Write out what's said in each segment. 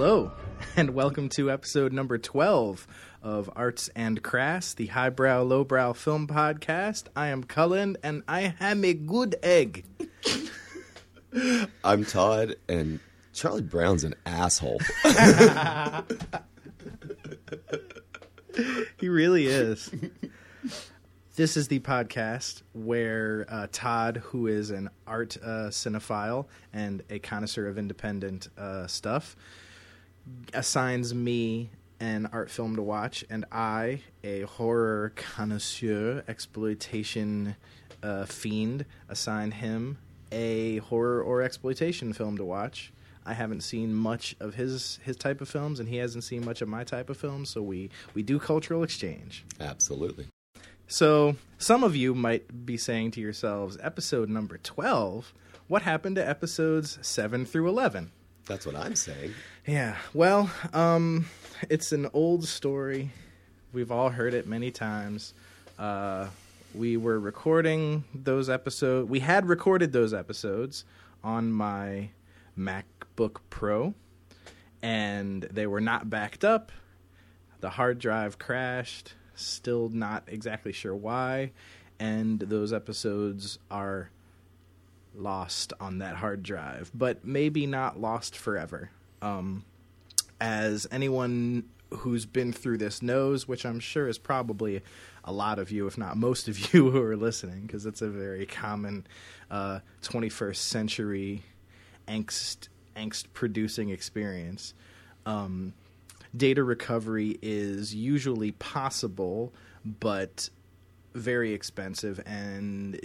Hello, and welcome to episode number 12 of Arts and Crass, the highbrow, lowbrow film podcast. I am Cullen, and I am a good egg. I'm Todd, and Charlie Brown's an asshole. He really is. this is the podcast where uh, Todd, who is an art uh, cinephile and a connoisseur of independent uh, stuff, assigns me an art film to watch, and I, a horror connoisseur, exploitation uh, fiend, assign him a horror or exploitation film to watch. I haven't seen much of his his type of films, and he hasn't seen much of my type of films. So we we do cultural exchange. Absolutely. So some of you might be saying to yourselves, episode number twelve. What happened to episodes seven through eleven? That's what I'm saying. Yeah. Well, um, it's an old story. We've all heard it many times. Uh, we were recording those episodes. We had recorded those episodes on my MacBook Pro, and they were not backed up. The hard drive crashed. Still not exactly sure why. And those episodes are lost on that hard drive, but maybe not lost forever. Um, as anyone who's been through this knows, which I'm sure is probably a lot of you, if not most of you, who are listening, because it's a very common uh, 21st century angst angst producing experience. Um, data recovery is usually possible, but very expensive and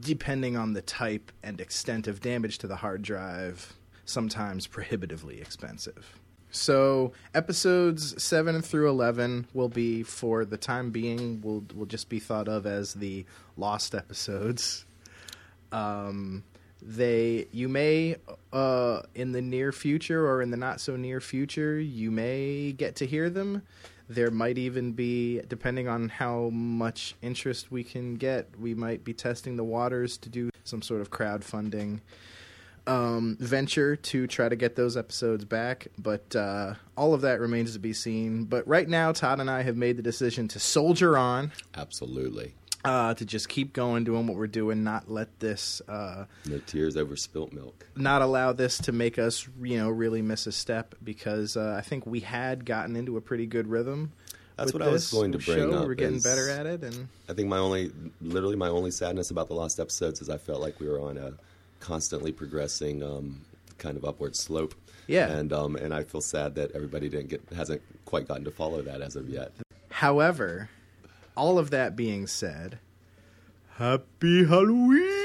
depending on the type and extent of damage to the hard drive sometimes prohibitively expensive. So episodes 7 through 11 will be for the time being will will just be thought of as the lost episodes. Um they you may uh in the near future or in the not so near future you may get to hear them there might even be, depending on how much interest we can get, we might be testing the waters to do some sort of crowdfunding um, venture to try to get those episodes back. But uh, all of that remains to be seen. But right now, Todd and I have made the decision to soldier on. Absolutely. Uh, to just keep going, doing what we're doing, not let this, uh, No tears over spilt milk. not allow this to make us, you know, really miss a step because uh, I think we had gotten into a pretty good rhythm. That's what I was going to bring show. up We're getting better at it, and I think my only, literally my only sadness about the last episodes is I felt like we were on a constantly progressing um, kind of upward slope. Yeah. And um, and I feel sad that everybody didn't get hasn't quite gotten to follow that as of yet. However, all of that being said, Happy Halloween!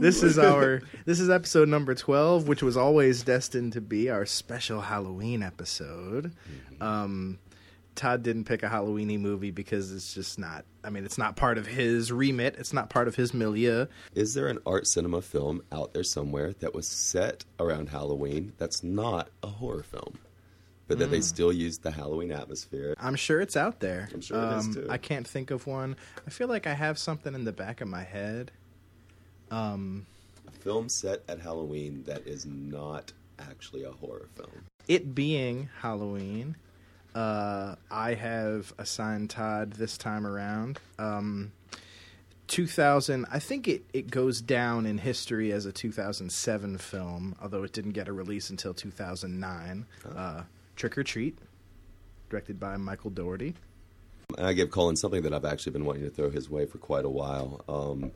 this is our this is episode number 12, which was always destined to be our special Halloween episode. Um Todd didn't pick a Halloweeny movie because it's just not I mean, it's not part of his remit, it's not part of his milieu. Is there an art cinema film out there somewhere that was set around Halloween that's not a horror film, but that they still use the Halloween atmosphere? I'm sure it's out there. I'm sure it is, Um, too. I can't think of one. I feel like I have something in the back of my head. Um A film set at Halloween that is not actually a horror film. it being Halloween, uh, I have assigned Todd this time around. Um, 2000, I think it, it goes down in history as a 2007 film, although it didn't get a release until 2009. Uh, Trick or Treat, directed by Michael Dougherty. And I give Colin something that I've actually been wanting to throw his way for quite a while. Um,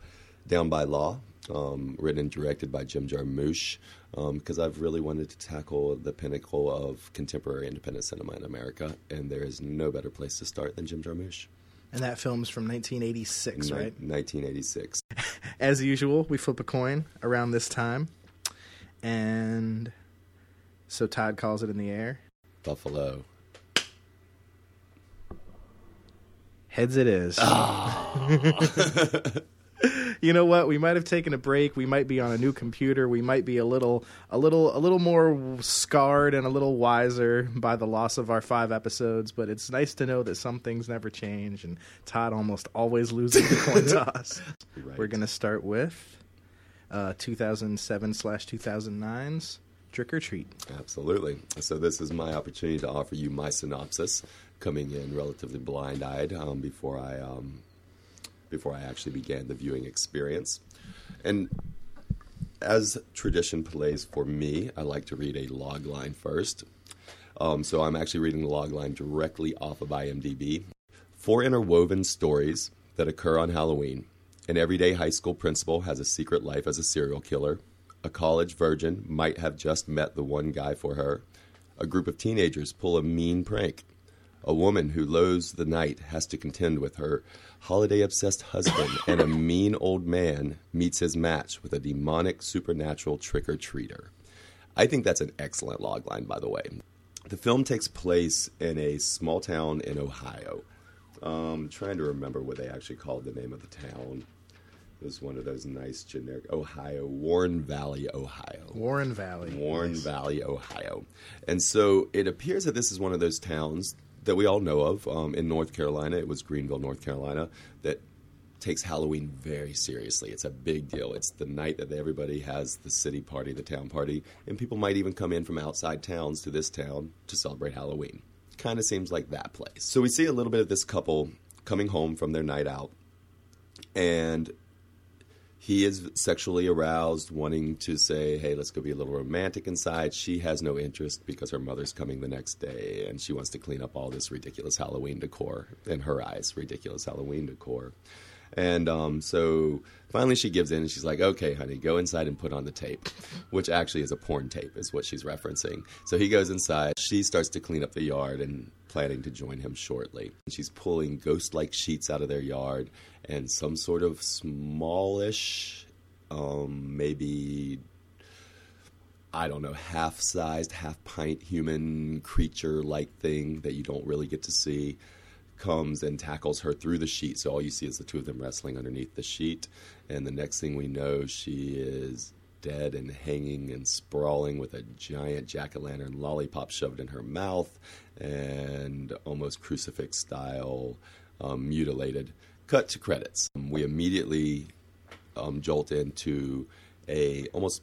Down by Law, um, written and directed by Jim Jarmusch, because I've really wanted to tackle the pinnacle of contemporary independent cinema in America, and there is no better place to start than Jim Jarmusch. And that film's from 1986, Ni- right? 1986. As usual, we flip a coin around this time. And so Todd calls it in the air. Buffalo. Heads it is. you know what? We might have taken a break. We might be on a new computer. We might be a little, a little, a little more scarred and a little wiser by the loss of our five episodes. But it's nice to know that some things never change, and Todd almost always loses the coin toss. Right. We're gonna start with uh, 2007 slash 2009's trick or treat. Absolutely. So this is my opportunity to offer you my synopsis, coming in relatively blind-eyed um, before I um, before I actually began the viewing experience. And as tradition plays for me, I like to read a log line first. Um, so I'm actually reading the log line directly off of IMDb. Four interwoven stories that occur on Halloween. An everyday high school principal has a secret life as a serial killer. A college virgin might have just met the one guy for her. A group of teenagers pull a mean prank. A woman who loathes the night has to contend with her holiday obsessed husband, and a mean old man meets his match with a demonic supernatural trick or treater. I think that's an excellent logline, by the way. The film takes place in a small town in Ohio. Um, trying to remember what they actually called the name of the town. It was one of those nice generic Ohio, Warren Valley, Ohio. Warren Valley. Warren Nice. Valley, Ohio. And so it appears that this is one of those towns that we all know of um, in North Carolina. It was Greenville, North Carolina, that takes Halloween very seriously. It's a big deal. It's the night that everybody has the city party, the town party, and people might even come in from outside towns to this town to celebrate Halloween. Kind of seems like that place. So we see a little bit of this couple coming home from their night out, and he is sexually aroused, wanting to say, "Hey, let's go be a little romantic inside." She has no interest because her mother's coming the next day, and she wants to clean up all this ridiculous Halloween decor. In her eyes, ridiculous Halloween decor. And um, so finally, she gives in, and she's like, "Okay, honey, go inside and put on the tape," which actually is a porn tape, is what she's referencing. So he goes inside. She starts to clean up the yard and planning to join him shortly. She's pulling ghost-like sheets out of their yard and some sort of smallish, um, maybe I don't know, half sized, half pint human creature like thing that you don't really get to see comes and tackles her through the sheet. So all you see is the two of them wrestling underneath the sheet. And the next thing we know, she is dead and hanging and sprawling with a giant jack o' lantern lollipop shoved in her mouth and almost crucifix style um, mutilated. Cut to credits. We immediately um, jolt into a almost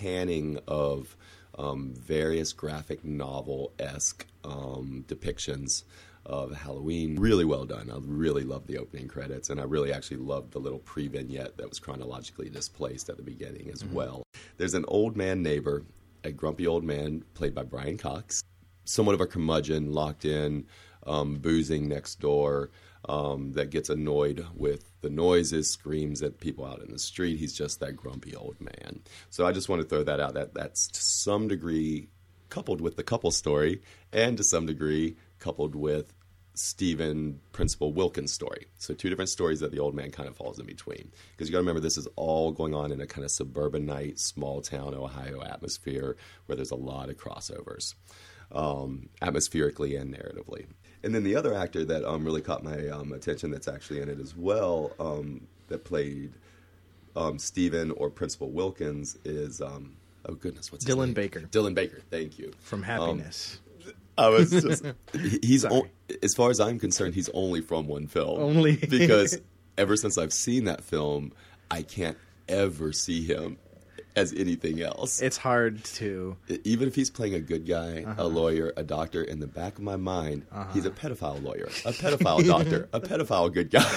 panning of um, various graphic novel esque um, depictions of Halloween. Really well done. I really loved the opening credits, and I really actually loved the little pre vignette that was chronologically displaced at the beginning as well. There's an old man neighbor, a grumpy old man played by Brian Cox, somewhat of a curmudgeon locked in, um, boozing next door. Um, that gets annoyed with the noises, screams at people out in the street. He's just that grumpy old man. So I just want to throw that out. That that's to some degree coupled with the couple story, and to some degree coupled with Stephen Principal Wilkins' story. So two different stories that the old man kind of falls in between. Because you got to remember, this is all going on in a kind of suburbanite, small town Ohio atmosphere where there's a lot of crossovers, um, atmospherically and narratively. And then the other actor that um, really caught my um, attention that's actually in it as well, um, that played um, Stephen or Principal Wilkins is, um, oh goodness, what's his Dylan? Baker. Dylan Baker, thank you. From Happiness. I was just he's o- as far as I'm concerned, he's only from one film. Only. because ever since I've seen that film, I can't ever see him as anything else. it's hard to. Even if he's playing a good guy, Uh-huh. a lawyer, a doctor, in the back of my mind, he's a pedophile lawyer, a pedophile doctor, a pedophile good guy.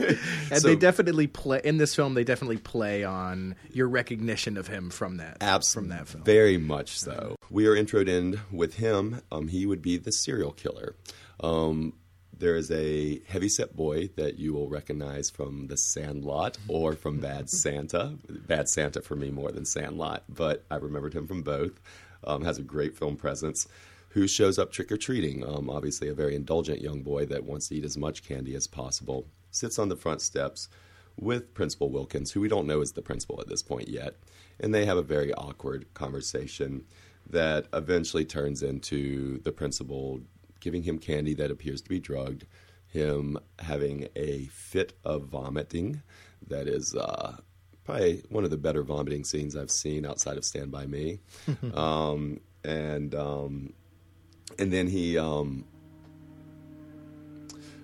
And So- they definitely play in this film. They definitely play on your recognition of him from that Abs- from that film. Very much so. We are introed in with him. Um, he would be the serial killer. Um, there is a heavyset boy that you will recognize from The Sandlot or from Bad Santa. Bad Santa for me more than Sandlot, but I remembered him from both. Um, has a great film presence. Who shows up trick or treating? Um, obviously, a very indulgent young boy that wants to eat as much candy as possible. Sits on the front steps with Principal Wilkins, who we don't know is the principal at this point yet. And they have a very awkward conversation that eventually turns into the principal giving him candy that appears to be drugged, him having a fit of vomiting that is uh, probably one of the better vomiting scenes I've seen outside of Stand By Me. um, and, um, and then he. Um,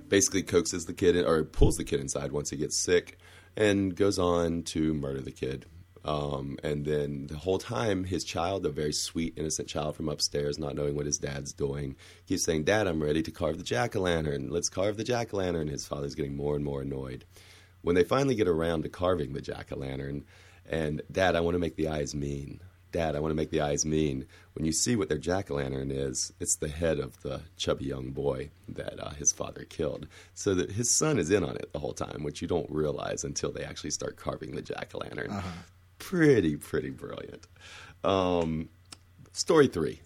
basically coaxes the kid in, or pulls the kid inside once he gets sick and goes on to murder the kid Um, and then the whole time, his child, a very sweet, innocent child from upstairs, not knowing what his dad's doing, keeps saying, Dad, I'm ready to carve the jack o' lantern. Let's carve the jack o' lantern. His father's getting more and more annoyed. When they finally get around to carving the jack o' lantern, and Dad, I want to make the eyes mean. Dad, I want to make the eyes mean. When you see what their jack o' lantern is, it's the head of the chubby young boy that uh, his father killed. So that his son is in on it the whole time, which you don't realize until they actually start carving the jack o' lantern. Uh-huh. Pretty, pretty brilliant. Um, story three.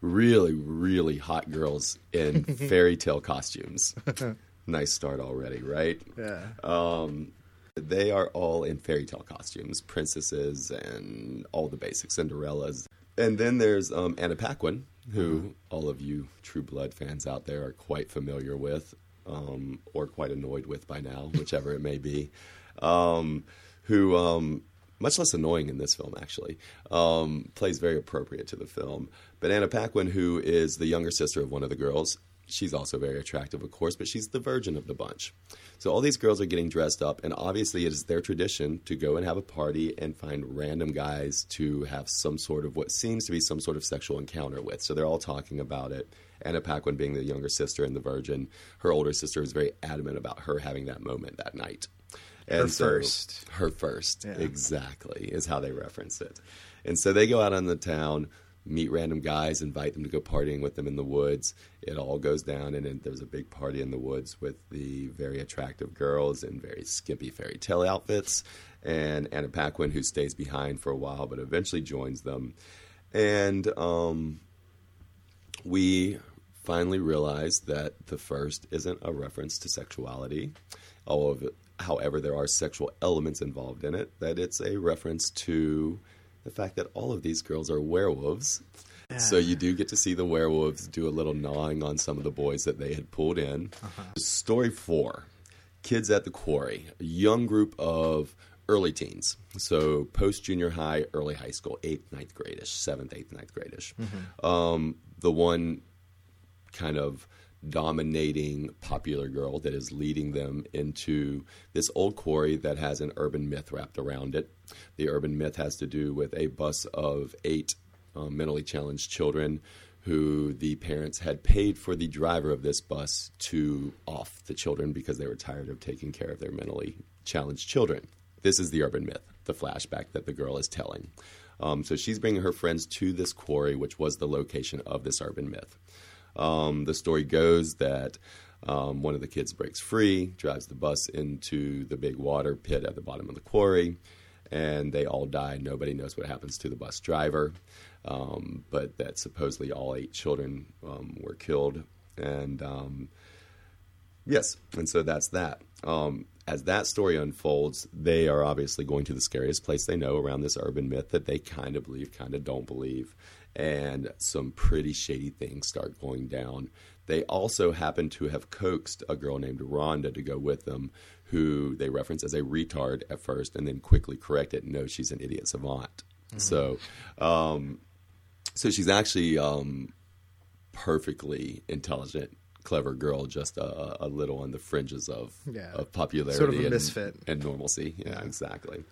Really, really hot girls in fairy tale costumes. nice start already, right? Yeah. Um, they are all in fairy tale costumes, princesses and all the basic Cinderellas. And then there's um, Anna Paquin, who all of you True Blood fans out there are quite familiar with, um, or quite annoyed with by now, whichever it may be. Um, who, um, much less annoying in this film, actually, um, plays very appropriate to the film. But Anna Paquin, who is the younger sister of one of the girls, she's also very attractive, of course, but she's the virgin of the bunch. So all these girls are getting dressed up, and obviously it is their tradition to go and have a party and find random guys to have some sort of what seems to be some sort of sexual encounter with. So they're all talking about it. Anna Paquin being the younger sister and the virgin, her older sister is very adamant about her having that moment that night. And Her so- first. Her first, Yeah. exactly, is how they reference it. And so they go out on the town, meet random guys, invite them to go partying with them in the woods. It all goes down, and then there's a big party in the woods with the very attractive girls in very skimpy fairy tale outfits, and Anna Paquin, who stays behind for a while but eventually joins them. And um, we finally realize that the first isn't a reference to sexuality, all of it, however, there are sexual elements involved in it, that it's a reference to the fact that all of these girls are werewolves. So you do get to see the werewolves do a little gnawing on some of the boys that they had pulled in. Story four Kids at the Quarry, a young group of early teens. So post junior high, early high school, eighth, ninth gradish, seventh, eighth, ninth gradish. Um, the one kind of dominating popular girl that is leading them into this old quarry that has an urban myth wrapped around it. The urban myth has to do with a bus of eight um, mentally challenged children who the parents had paid for the driver of this bus to off the children because they were tired of taking care of their mentally challenged children. This is the urban myth, the flashback that the girl is telling. Um, so she's bringing her friends to this quarry, which was the location of this urban myth. Um, the story goes that um, one of the kids breaks free, drives the bus into the big water pit at the bottom of the quarry, and they all die. Nobody knows what happens to the bus driver, um, but that supposedly all eight children um, were killed. And um, yes, and so that's that. Um, as that story unfolds, they are obviously going to the scariest place they know around this urban myth that they kind of believe, kind of don't believe and some pretty shady things start going down. They also happen to have coaxed a girl named Rhonda to go with them, who they reference as a retard at first and then quickly correct it. No, she's an idiot savant. So, um, so she's actually um, perfectly intelligent, clever girl, just a, a little on the fringes of, Yeah. of popularity Sort of a and, misfit. and normalcy. Yeah, exactly.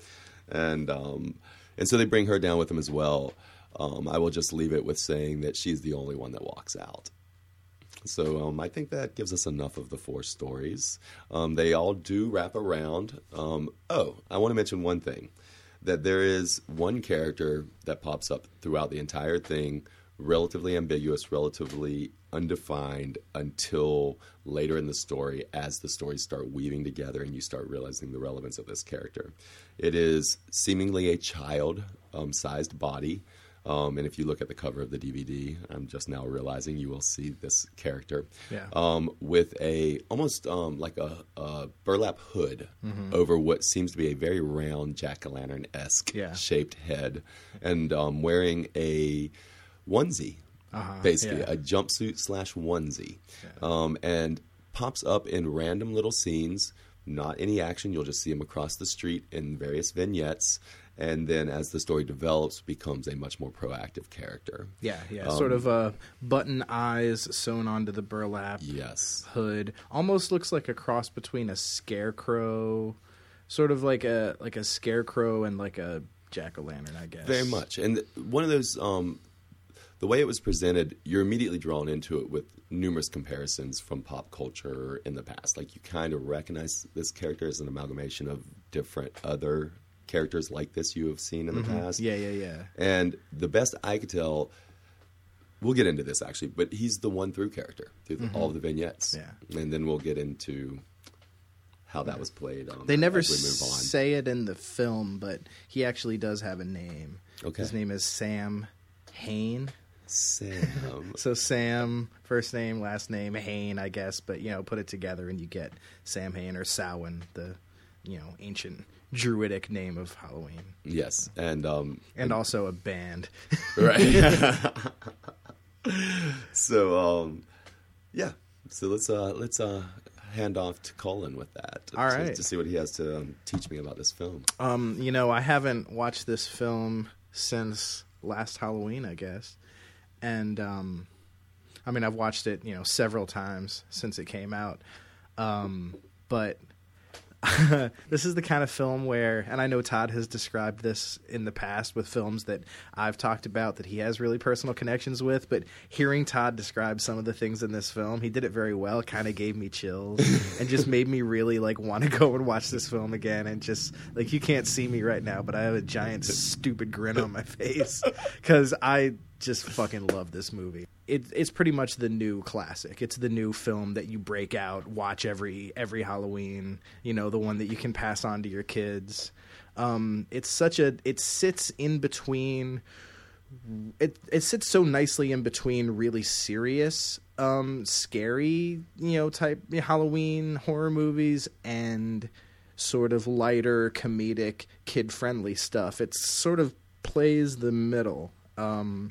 And um, and so they bring her down with them as well. Um, I will just leave it with saying that she's the only one that walks out. So um, I think that gives us enough of the four stories. Um, they all do wrap around. Um, oh, I want to mention one thing that there is one character that pops up throughout the entire thing, relatively ambiguous, relatively undefined until later in the story as the stories start weaving together and you start realizing the relevance of this character. It is seemingly a child um, sized body. Um, and if you look at the cover of the DVD, I'm just now realizing you will see this character Yeah. um, with a almost um, like a, a burlap hood over what seems to be a very round jack o' lantern esque Yeah. shaped head, and um, wearing a onesie, Uh-huh, basically yeah. a jumpsuit slash onesie, um, and pops up in random little scenes. Not any action. You'll just see him across the street in various vignettes, and then as the story develops, becomes a much more proactive character. Yeah, yeah. Um, sort of a button eyes sewn onto the burlap Yes. hood. Almost looks like a cross between a scarecrow sort of like a like a scarecrow and like a jack o' lantern, I guess. Very much. And one of those, um, the way it was presented, you're immediately drawn into it with numerous comparisons from pop culture in the past. Like you kind of recognize this character as an amalgamation of different other characters like this you have seen in the past. Yeah, yeah, yeah. And the best I could tell, we'll get into this actually, but he's the one through character through the, all the vignettes. Yeah. And then we'll get into how that was played. Um, They never on. say it in the film, but he actually does have a name. Okay. His name is Sam Hain. Sam. So Sam, first name, last name, Hain, I guess, but you know, put it together and you get Sam Hain or Samhain, the you know ancient druidic name of Halloween, yes. And um, and also a band. right. so um, yeah. So let's uh, let's uh, hand off to Colin with that. All to, right. To see what he has to um, teach me about this film. Um, you know, I haven't watched this film since last Halloween, I guess. And um I mean, I've watched it, you know, several times since it came out. Um, but this is the kind of film where, and I know Todd has described this in the past with films that I've talked about that he has really personal connections with. But hearing Todd describe some of the things in this film, he did it very well. Kind of gave me chills and just made me really like want to go and watch this film again. And just like you can't see me right now, but I have a giant stupid grin on my face because I just fucking love this movie. It, it's pretty much the new classic. It's the new film that you break out, watch every every Halloween. You know, the one that you can pass on to your kids. Um, it's such a it sits in between. It it sits so nicely in between really serious, um, scary, you know, type Halloween horror movies and sort of lighter, comedic, kid friendly stuff. It sort of plays the middle. Um,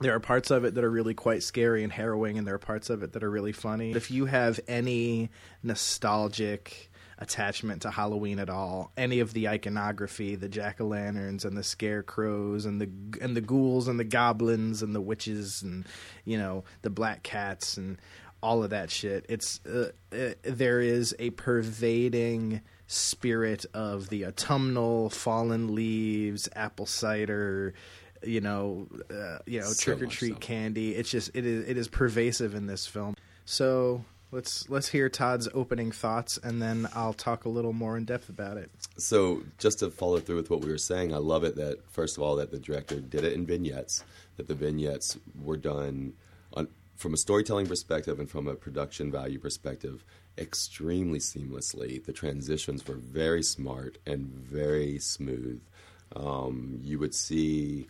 there are parts of it that are really quite scary and harrowing, and there are parts of it that are really funny. If you have any nostalgic attachment to Halloween at all, any of the iconography, the jack o' lanterns and the scarecrows and the and the ghouls and the goblins and the witches and you know the black cats and all of that shit, it's uh, uh, there is a pervading spirit of the autumnal fallen leaves, apple cider you know, uh, you know, So trick or treat so. candy. It's just it is it is pervasive in this film. So let's let's hear Todd's opening thoughts, and then I'll talk a little more in depth about it. So just to follow through with what we were saying, I love it that first of all that the director did it in vignettes, that the vignettes were done on, from a storytelling perspective and from a production value perspective extremely seamlessly. The transitions were very smart and very smooth. Um, you would see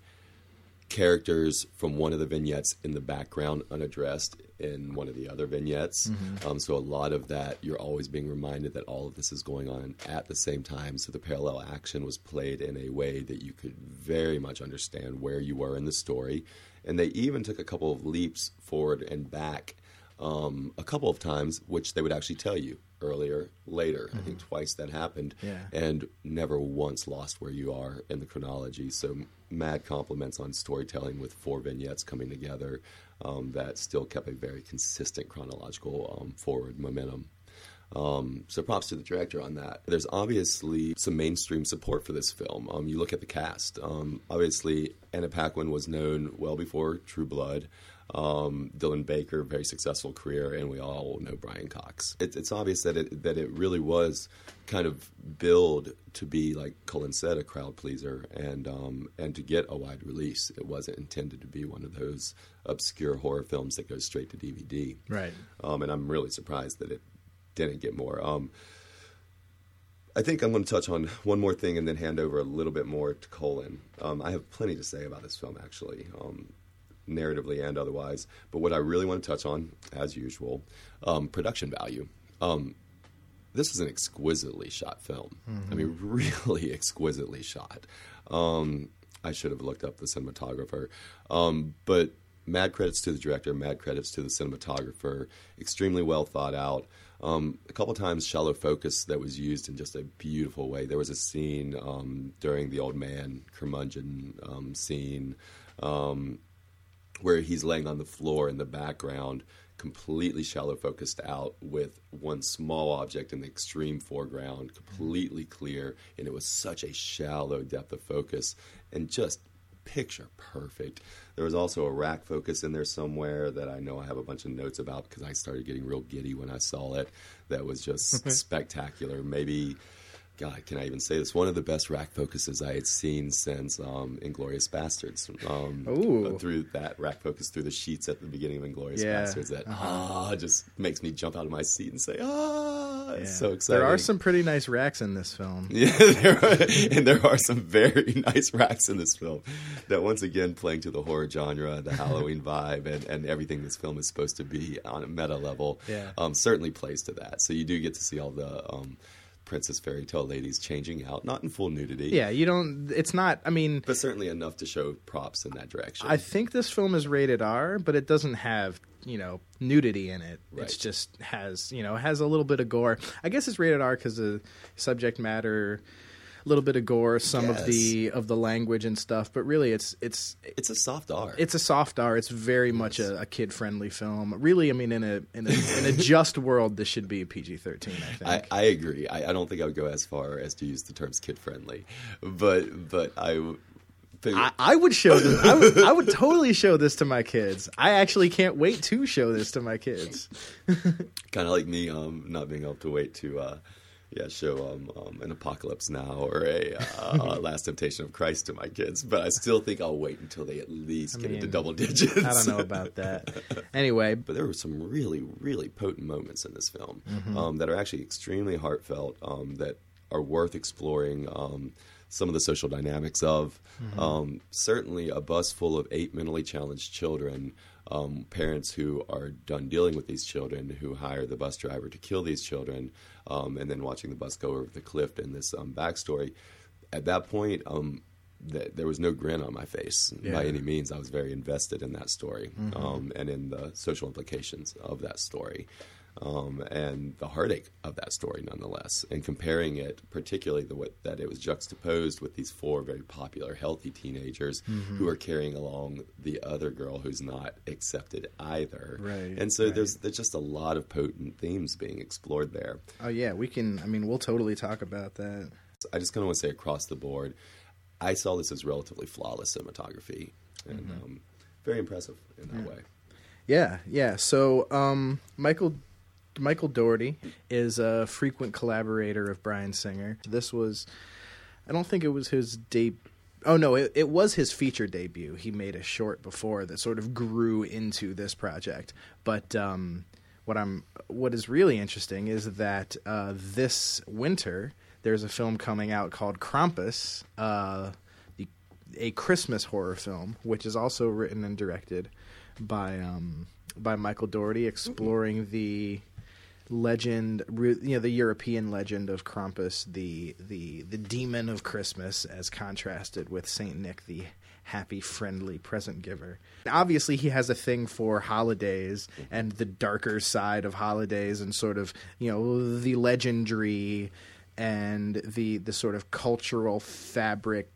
characters from one of the vignettes in the background unaddressed in one of the other vignettes. Um, so a lot of that, you're always being reminded that all of this is going on at the same time. So the parallel action was played in a way that you could very much understand where you were in the story. And they even took a couple of leaps forward and back um, a couple of times, which they would actually tell you earlier, later. I think twice that happened Yeah. and never once lost where you are in the chronology. So mad compliments on storytelling with four vignettes coming together um, that still kept a very consistent chronological um, forward momentum. Um, so props to the director on that. There's obviously some mainstream support for this film. Um, you look at the cast. Um, obviously, Anna Paquin was known well before True Blood. Um, Dylan Baker, very successful career, and we all know Brian Cox. It, it's obvious that it that it really was kind of billed to be, like Cullen said, a crowd pleaser, and um, and to get a wide release. It wasn't intended to be one of those obscure horror films that goes straight to DVD. Right. Um, and I'm really surprised that it didn't get more. Um, I think I'm going to touch on one more thing and then hand over a little bit more to Colin. Um, I have plenty to say about this film, actually, um, narratively and otherwise. But what I really want to touch on, as usual, um, production value. Um, this is an exquisitely shot film. I mean, really exquisitely shot. Um, I should have looked up the cinematographer, um, but mad credits to the director, mad credits to the cinematographer. Extremely well thought out. Um, a couple times shallow focus that was used in just a beautiful way. There was a scene um, during the old man curmudgeon um, scene um, where he's laying on the floor in the background, completely shallow focused out with one small object in the extreme foreground, mm-hmm. completely clear, and it was such a shallow depth of focus and just picture perfect. There was also a rack focus in there somewhere that I know I have a bunch of notes about because I started getting real giddy when I saw it. That was just spectacular. Maybe God, can I even say this? One of the best rack focuses I had seen since um, Inglourious Basterds. Um, Ooh. through that rack focus through the sheets at the beginning of Inglorious Yeah. Bastards, that Uh-huh. ah just makes me jump out of my seat and say ah, it's so exciting. There are some pretty nice racks in this film. Yeah, there are, and there are some very nice racks in this film that, once again, playing to the horror genre, the Halloween vibe, and, and everything this film is supposed to be on a meta level. Yeah. um, certainly plays to that. So you do get to see all the um, princess fairy tale ladies changing out, not in full nudity, Yeah, you don't. It's not. I mean, but certainly enough to show props in that direction. I think this film is rated R, but it doesn't have you know nudity in it. Right. It's just has you know has a little bit of gore. I guess it's rated R because the subject matter, little bit of gore, some of the of the language and stuff. But really, it's it's it's a soft R. it's a soft R. It's very much a, a kid friendly film. Really, I mean, in a in a in a just world, this should be a PG thirteen. I think. I, I agree. I, I don't think I would go as far as to use the terms kid friendly, but but I I, I would show this. I would, I would totally show this to my kids. I actually can't wait to show this to my kids. kind of like me um, not being able to wait to uh, yeah show um, um, an apocalypse now or a uh, last temptation of christ to my kids but i still think i'll wait until they at least get into double digits I don't know about that. Anyway, but there were some really really potent moments in this film Mm-hmm. um, that are actually extremely heartfelt um, that are worth exploring um, some of the social dynamics of Mm-hmm. um, certainly a bus full of eight mentally challenged children um, parents who are done dealing with these children who hire the bus driver to kill these children um, and then watching the bus go over the cliff in this um, backstory at that point um, th- there was no grin on my face Yeah. by any means. I was very invested in that story um, and in the social implications of that story. Um, and the heartache of that story, nonetheless, and comparing it, particularly the way that it was juxtaposed with these four very popular, healthy teenagers who are carrying along the other girl who's not accepted either. Right, And so right. there's there's just a lot of potent themes being explored there. oh yeah, we can. I mean, we'll totally talk about that. I just kind of want to say across the board, I saw this as relatively flawless cinematography and Mm-hmm. um, very impressive in that way. Yeah, yeah. So, um, Michael Michael Dougherty is a frequent collaborator of Bryan Singer. This was, I don't think it was his debut. Oh no, it, it was his feature debut. He made a short before that sort of grew into this project. But um, what I'm what is really interesting is that uh, this winter there's a film coming out called Krampus, uh, the, a Christmas horror film, which is also written and directed by um, by Michael Dougherty, exploring the legend, you know, the European legend of Krampus, the the the demon of Christmas, as contrasted with Saint Nick, the happy, friendly present giver. Obviously, he has a thing for holidays and the darker side of holidays, and sort of you know the legendary and the the sort of cultural fabric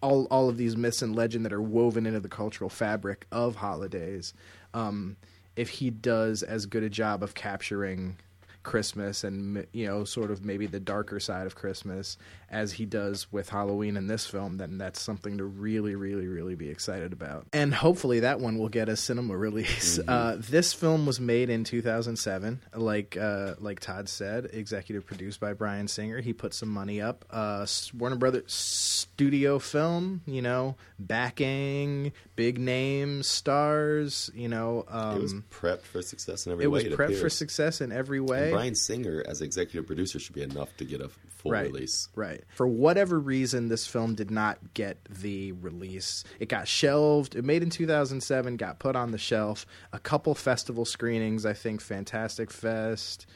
all all of these myths and legend that are woven into the cultural fabric of holidays. Um, if he does as good a job of capturing Christmas and you know sort of maybe the darker side of Christmas as he does with Halloween in this film, then that's something to really, really, really be excited about. And hopefully that one will get a cinema release. Uh, this film was made in 2007, like uh, like Todd said, executive produced by Bryan Singer. He put some money up. Uh, Warner Brothers studio film, you know, backing, big name stars, you know. Um, it was prepped for success in every way. it way. was prepped for success in every way. And Bryan Singer, as executive producer, should be enough to get a full right, release. Right. For whatever reason, this film did not get the release. It got shelved. It made in 2007, got put on the shelf. A couple festival screenings, I think Fantastic Fest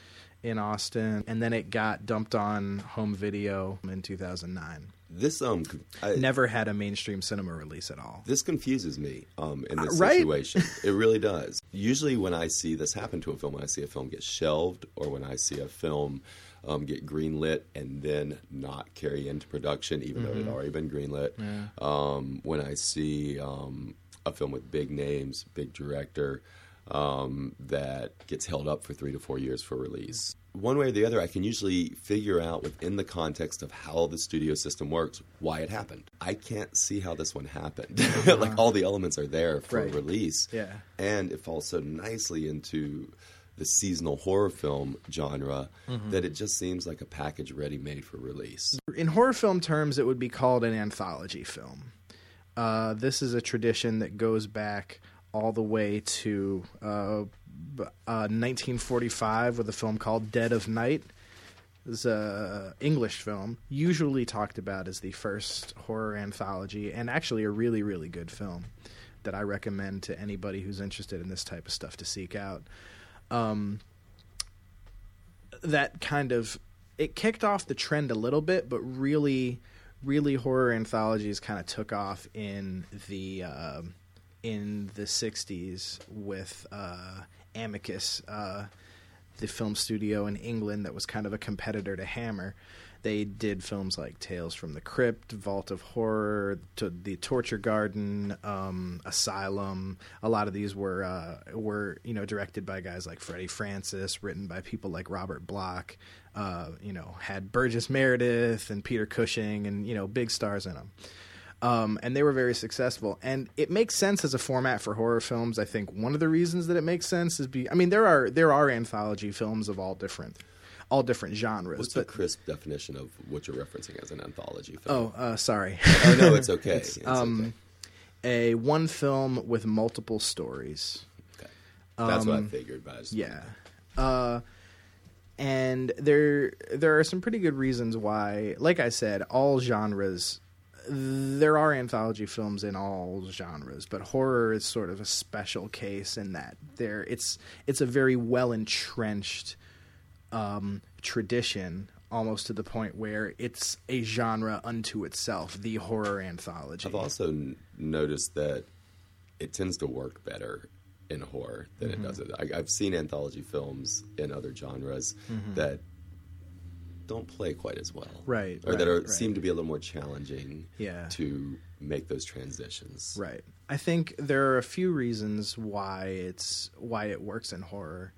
in Austin, and then it got dumped on home video in 2009. This um, I, Never had a mainstream cinema release at all. This confuses me um, in this Uh, right? situation. it really does. Usually, when I see this happen to a film, when I see a film get shelved, or when I see a film um, get greenlit and then not carry into production, even though it had already been greenlit. Yeah. Um, when I see um, a film with big names, big director, um, that gets held up for three to four years for release. One way or the other, I can usually figure out within the context of how the studio system works why it happened. I can't see how this one happened. like all the elements are there for Right. release, Yeah. and it falls so nicely into the seasonal horror film genre Mm-hmm. that it just seems like a package ready made for release. In horror film terms, it would be called an anthology film. Uh, this is a tradition that goes back all the way to uh, uh, 1945 with a film called Dead of Night. It's a English film, usually talked about as the first horror anthology, and actually a really, really good film that I recommend to anybody who's interested in this type of stuff to seek out. Um, that kind of it kicked off the trend a little bit, but really, really horror anthologies kind of took off in the um in the '60s with uh, Amicus, uh, the film studio in England that was kind of a competitor to Hammer. They did films like Tales from the Crypt, Vault of Horror, to The Torture Garden, um, Asylum. A lot of these were uh, were you know directed by guys like Freddie Francis, written by people like Robert Bloch. Uh, you know, had Burgess Meredith and Peter Cushing, and you know, big stars in them. Um, and they were very successful. And it makes sense as a format for horror films. I think one of the reasons that it makes sense is be I mean there are there are anthology films of all different all different genres. What's but the crisp definition of what you're referencing as an anthology film? oh, uh, sorry. Oh, no, it's okay. It's, It's um, a one film with multiple stories. okay. That's what I um, figured. But I Yeah. Uh, and there there are some pretty good reasons why, like I said, all genres. There are anthology films in all genres, but horror is sort of a special case in that there it's it's a very well entrenched um, tradition, almost to the point where it's a genre unto itself, the horror anthology. I've also n- noticed that it tends to work better in horror than Mm-hmm. it does. I, I've seen anthology films in other genres that don't play quite as well, Mm-hmm. Right, Or that are, right. seem to be a little more challenging, Yeah. to make those transitions. Right. I think there are a few reasons why it's why it works in horror.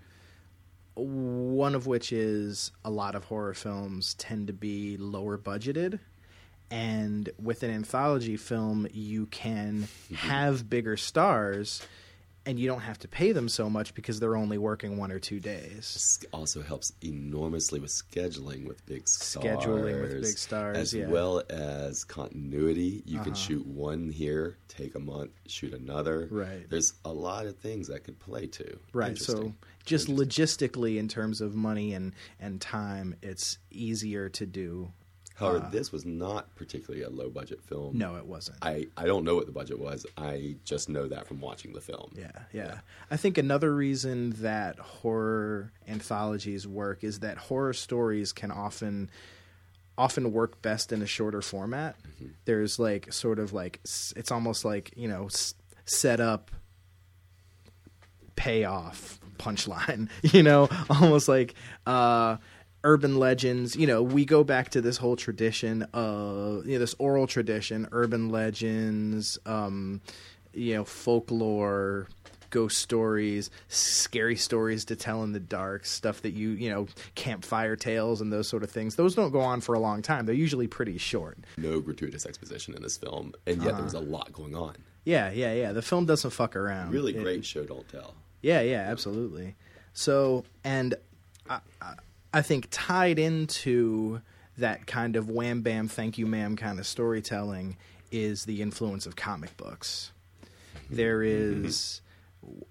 One of which is a lot of horror films tend to be lower budgeted. And with an anthology film, you can have bigger stars and you don't have to pay them so much because they're only working one or two days. Also helps enormously with scheduling with big stars. Scheduling with big stars, As yeah. well as continuity. You can Uh-huh. shoot one here, take a month, shoot another. Right. There's a lot of things that could play to. Right. So just logistically in terms of money and, and time, it's easier to do. However, this was not particularly a low budget film. No, it wasn't. I, I don't know what the budget was. I just know that from watching the film. Yeah, yeah. I think another reason that horror anthologies work is that horror stories can often often work best in a shorter format. There's like sort of like it's almost like, you know, set up payoff punchline, you know, almost like uh urban legends, you know, we go back to this whole tradition of you know this oral tradition, urban legends, um you know, folklore, ghost stories, scary stories to tell in the dark, stuff that you, you know, campfire tales and those sort of things. Those don't go on for a long time. They're usually pretty short. No gratuitous exposition in this film, and yet there was a lot going on. Yeah, yeah, yeah. The film doesn't fuck around. Really It- great show, don't tell. Yeah, yeah, absolutely. So, and I, I, I think tied into that kind of wham bam, thank you, ma'am kind of storytelling is the influence of comic books. There mm-hmm. is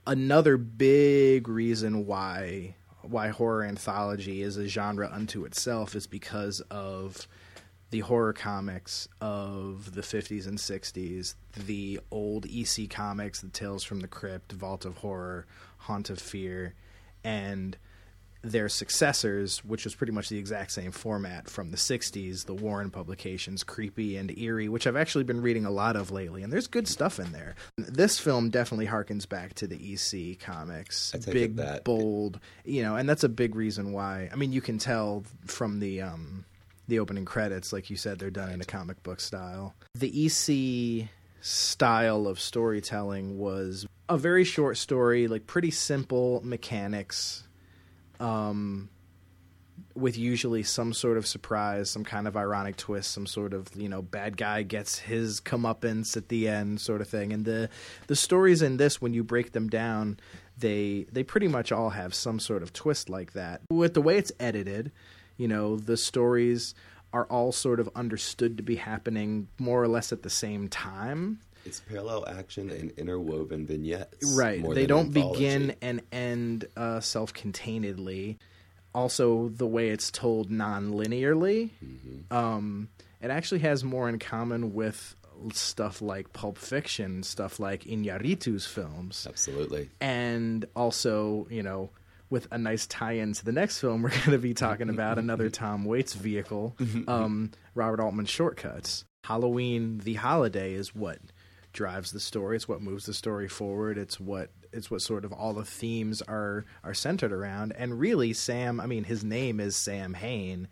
another big reason why why horror anthology is a genre unto itself is because of the horror comics of the 50s and 60s, the old EC comics, the Tales from the Crypt, Vault of Horror, Haunt of Fear, and their successors, which was pretty much the exact same format from the 60s, the Warren publications, Creepy and Eerie, which I've actually been reading a lot of lately, and there's good stuff in there. This film definitely harkens back to the EC comics. Big, that- bold, you know, and that's a big reason why. I mean, you can tell from the um, the opening credits, like you said, they're done in a comic book style. The EC style of storytelling was a very short story, like pretty simple mechanics, um, with usually some sort of surprise, some kind of ironic twist, some sort of you know bad guy gets his comeuppance at the end, sort of thing. And the the stories in this, when you break them down, they they pretty much all have some sort of twist like that. With the way it's edited, you know, the stories are all sort of understood to be happening more or less at the same time. It's parallel action and interwoven vignettes. Right. They don't anthology. begin and end uh, self containedly. Also, the way it's told non linearly. Mm-hmm. Um, it actually has more in common with stuff like Pulp Fiction, stuff like Iñárritu's films. Absolutely. and also you know with a nice tie-in to the next film we're going to be talking about another tom waits vehicle um, robert altman's Short Cuts halloween the holiday is what drives the story it's what moves the story forward it's what it's what sort of all the themes are are centered around and really sam i mean his name is sam hain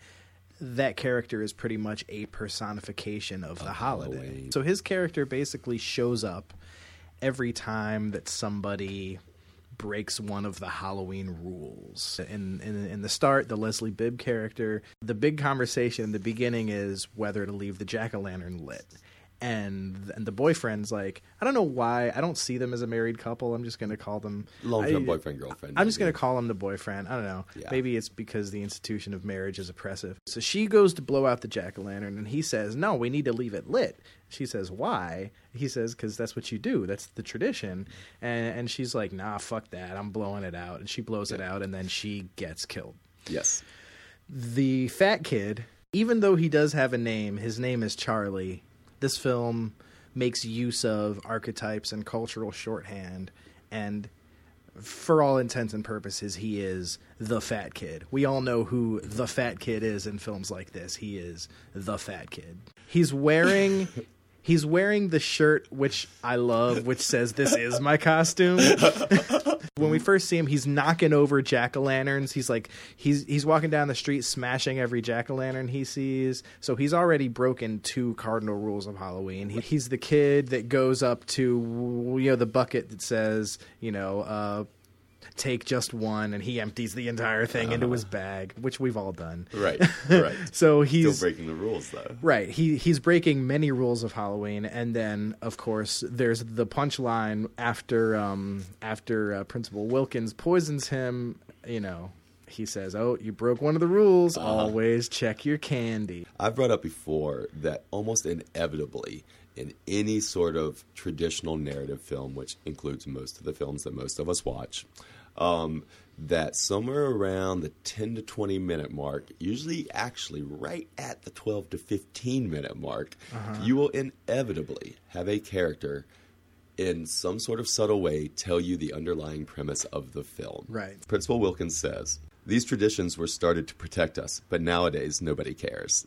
that character is pretty much a personification of the holiday Halloween. so his character basically shows up every time that somebody breaks one of the Halloween rules. In, in in the start, the Leslie Bibb character, the big conversation in the beginning is whether to leave the jack o' lantern lit. And and the boyfriend's like, I don't know why. I don't see them as a married couple. I'm just going to call them Long term boyfriend, girlfriend. I'm just going to call him the boyfriend. I don't know. Yeah. Maybe it's because the institution of marriage is oppressive. So she goes to blow out the jack o' lantern, and he says, No, we need to leave it lit. She says, Why? He says, Because that's what you do. That's the tradition. And, and she's like, Nah, fuck that. I'm blowing it out. And she blows it out, and then she gets killed. Yes. The fat kid, even though he does have a name, his name is Charlie. This film makes use of archetypes and cultural shorthand, and for all intents and purposes, he is the fat kid. We all know who the fat kid is in films like this. He is the fat kid. He's wearing. He's wearing the shirt which I love, which says "This is my costume." when we first see him, he's knocking over jack o' lanterns. He's like he's he's walking down the street, smashing every jack o' lantern he sees. So he's already broken two cardinal rules of Halloween. He, he's the kid that goes up to you know the bucket that says you know. uh Take just one, and he empties the entire thing into his bag, which we've all done. Right. Right. So Still he's breaking the rules though. Right. He he's breaking many rules of Halloween, and then of course there's the punchline after um after uh, Principal Wilkins poisons him. You know, he says, "Oh, you broke one of the rules. Always check your candy." I've brought up before that almost inevitably in any sort of traditional narrative film, which includes most of the films that most of us watch, um, that somewhere around the 10 to 20 minute mark, usually actually right at the 12 to 15 minute mark, you will inevitably have a character in some sort of subtle way tell you the underlying premise of the film. Right. Principal Wilkins says, These traditions were started to protect us, but nowadays nobody cares.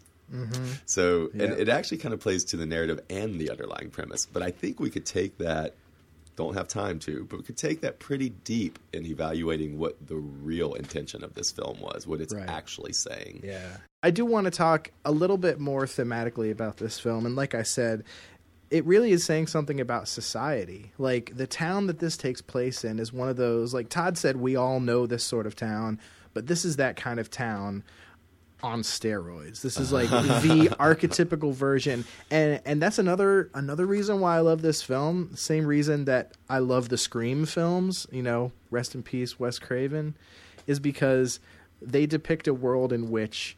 So, and Yeah. it actually kind of plays to the narrative and the underlying premise. But I think we could take that, don't have time to, but we could take that pretty deep in evaluating what the real intention of this film was, what it's Right. actually saying. Yeah. I do want to talk a little bit more thematically about this film. And like I said, it really is saying something about society. Like the town that this takes place in is one of those, like Todd said, we all know this sort of town, but this is that kind of town on steroids. This is like the archetypical version, and and that's another another reason why I love this film. Same reason that I love the Scream films. You know, rest in peace, Wes Craven, is because they depict a world in which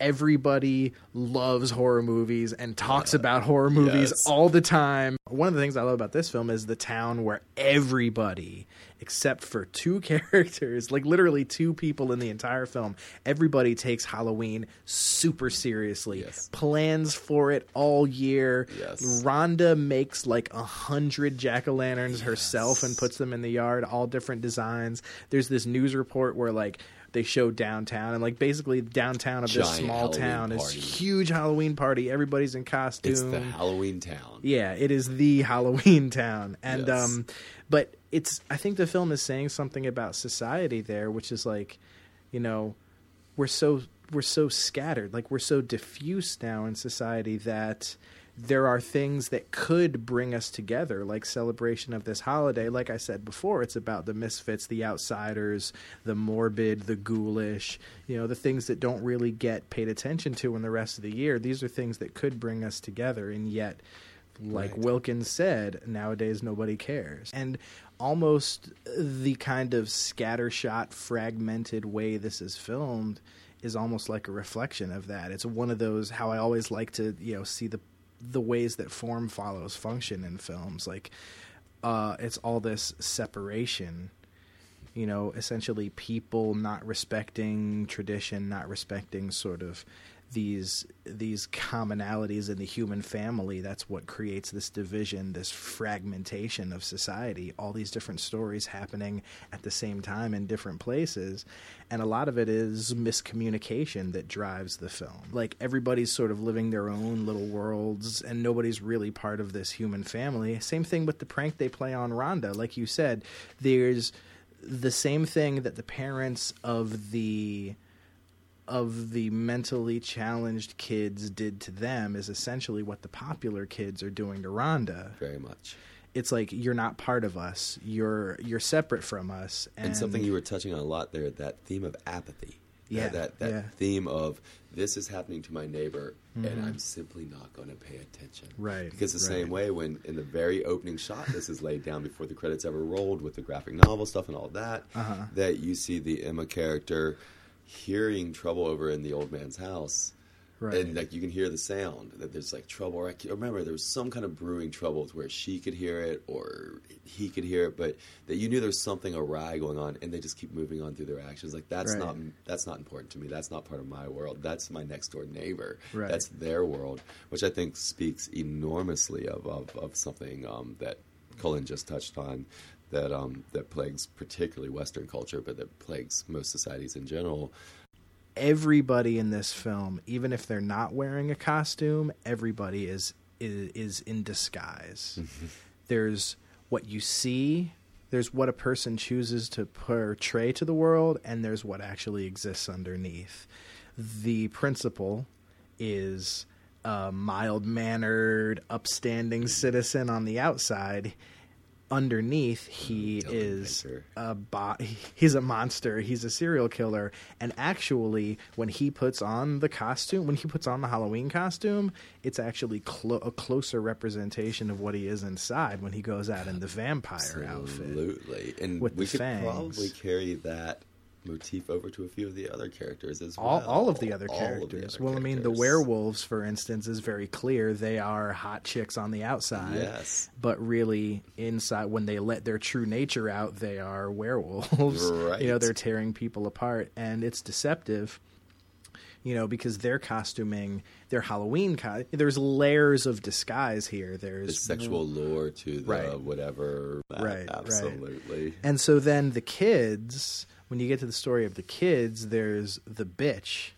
everybody loves horror movies and talks uh, about horror movies Yes. all the time. One of the things I love about this film is the town where everybody except for two characters, like literally two people in the entire film. Everybody takes Halloween super seriously, Yes. plans for it all year. Yes. Rhonda makes like a hundred jack o' lanterns herself and puts them in the yard, all different designs. There's this news report where like they show downtown and like basically downtown of this small Halloween town is huge Halloween party. Everybody's in costume. It's the Halloween town. Yeah, it is the Halloween town. And Yes. um but it's I think the film is saying something about society there, which is like, you know, we're so we're so scattered, like we're so diffuse now in society that there are things that could bring us together, like celebration of this holiday. Like I said before, it's about the misfits, the outsiders, the morbid, the ghoulish, you know, the things that don't really get paid attention to in the rest of the year. These are things that could bring us together, and yet like Right. Wilkins said, nowadays nobody cares. And almost the kind of scattershot, fragmented way this is filmed is almost like a reflection of that. It's one of those how I always like to, you know, see the the ways that form follows function in films. Like uh it's all this separation you know, essentially people not respecting tradition, not respecting sort of these these commonalities in the human family. That's what creates this division, this fragmentation of society. All these different stories happening at the same time in different places, and a lot of it is miscommunication that drives the film. Like everybody's sort of living their own little worlds, and nobody's really part of this human family. Same thing with the prank they play on Rhonda. Like you said, there's the same thing that the parents of the of the mentally challenged kids did to them is essentially what the popular kids are doing to Rhonda. Very much. It's like you're not part of us. You're you're separate from us. And, And, something you were touching on a lot there, that theme of apathy. Yeah, That that, yeah. theme of this is happening to my neighbor and I'm simply not going to pay attention. Mm-hmm. Right, Because the right. same way when in the very opening shot this is laid down before the credits ever rolled with the graphic novel stuff and all that, Uh-huh. that you see the Emma character hearing trouble over in the old man's house. Right. And like you can hear the sound that there's like trouble. Or I can't remember there was some kind of brewing trouble where she could hear it or he could hear it, but that you knew there was something awry going on, and they just keep moving on through their actions. Like that's Right. not that's not important to me. That's not part of my world. That's my next door neighbor. Right. That's their world, which I think speaks enormously of of, of something um, that Colin just touched on. That um, that plagues particularly Western culture, but that plagues most societies in general. everybody in this film, even if they're not wearing a costume, everybody is is, is in disguise. there's what you see, there's what a person chooses to portray to the world, and there's what actually exists underneath. The principal is a mild mannered, upstanding citizen on the outside. Underneath, he is a bo- he's a monster. He's a serial killer. And actually, when he puts on the costume, when he puts on the Halloween costume, it's actually clo- a closer representation of what he is inside when he goes out in the vampire outfit. Absolutely, and With we could fangs. probably carry that motif over to a few of the other characters as well. all of the other All of the characters. other well, I mean, the werewolves, for instance, is very clear. They are hot chicks on the outside. Yes. But really, inside, when they let their true nature out, they are werewolves. Right. You know, they're tearing people apart, and it's deceptive. You know, because their costuming, their Halloween, co- there's layers of disguise here. There's the sexual lure to the Right. whatever. Right, right. absolutely. And so then the kids, when you get to the story of the kids, there's the bitch,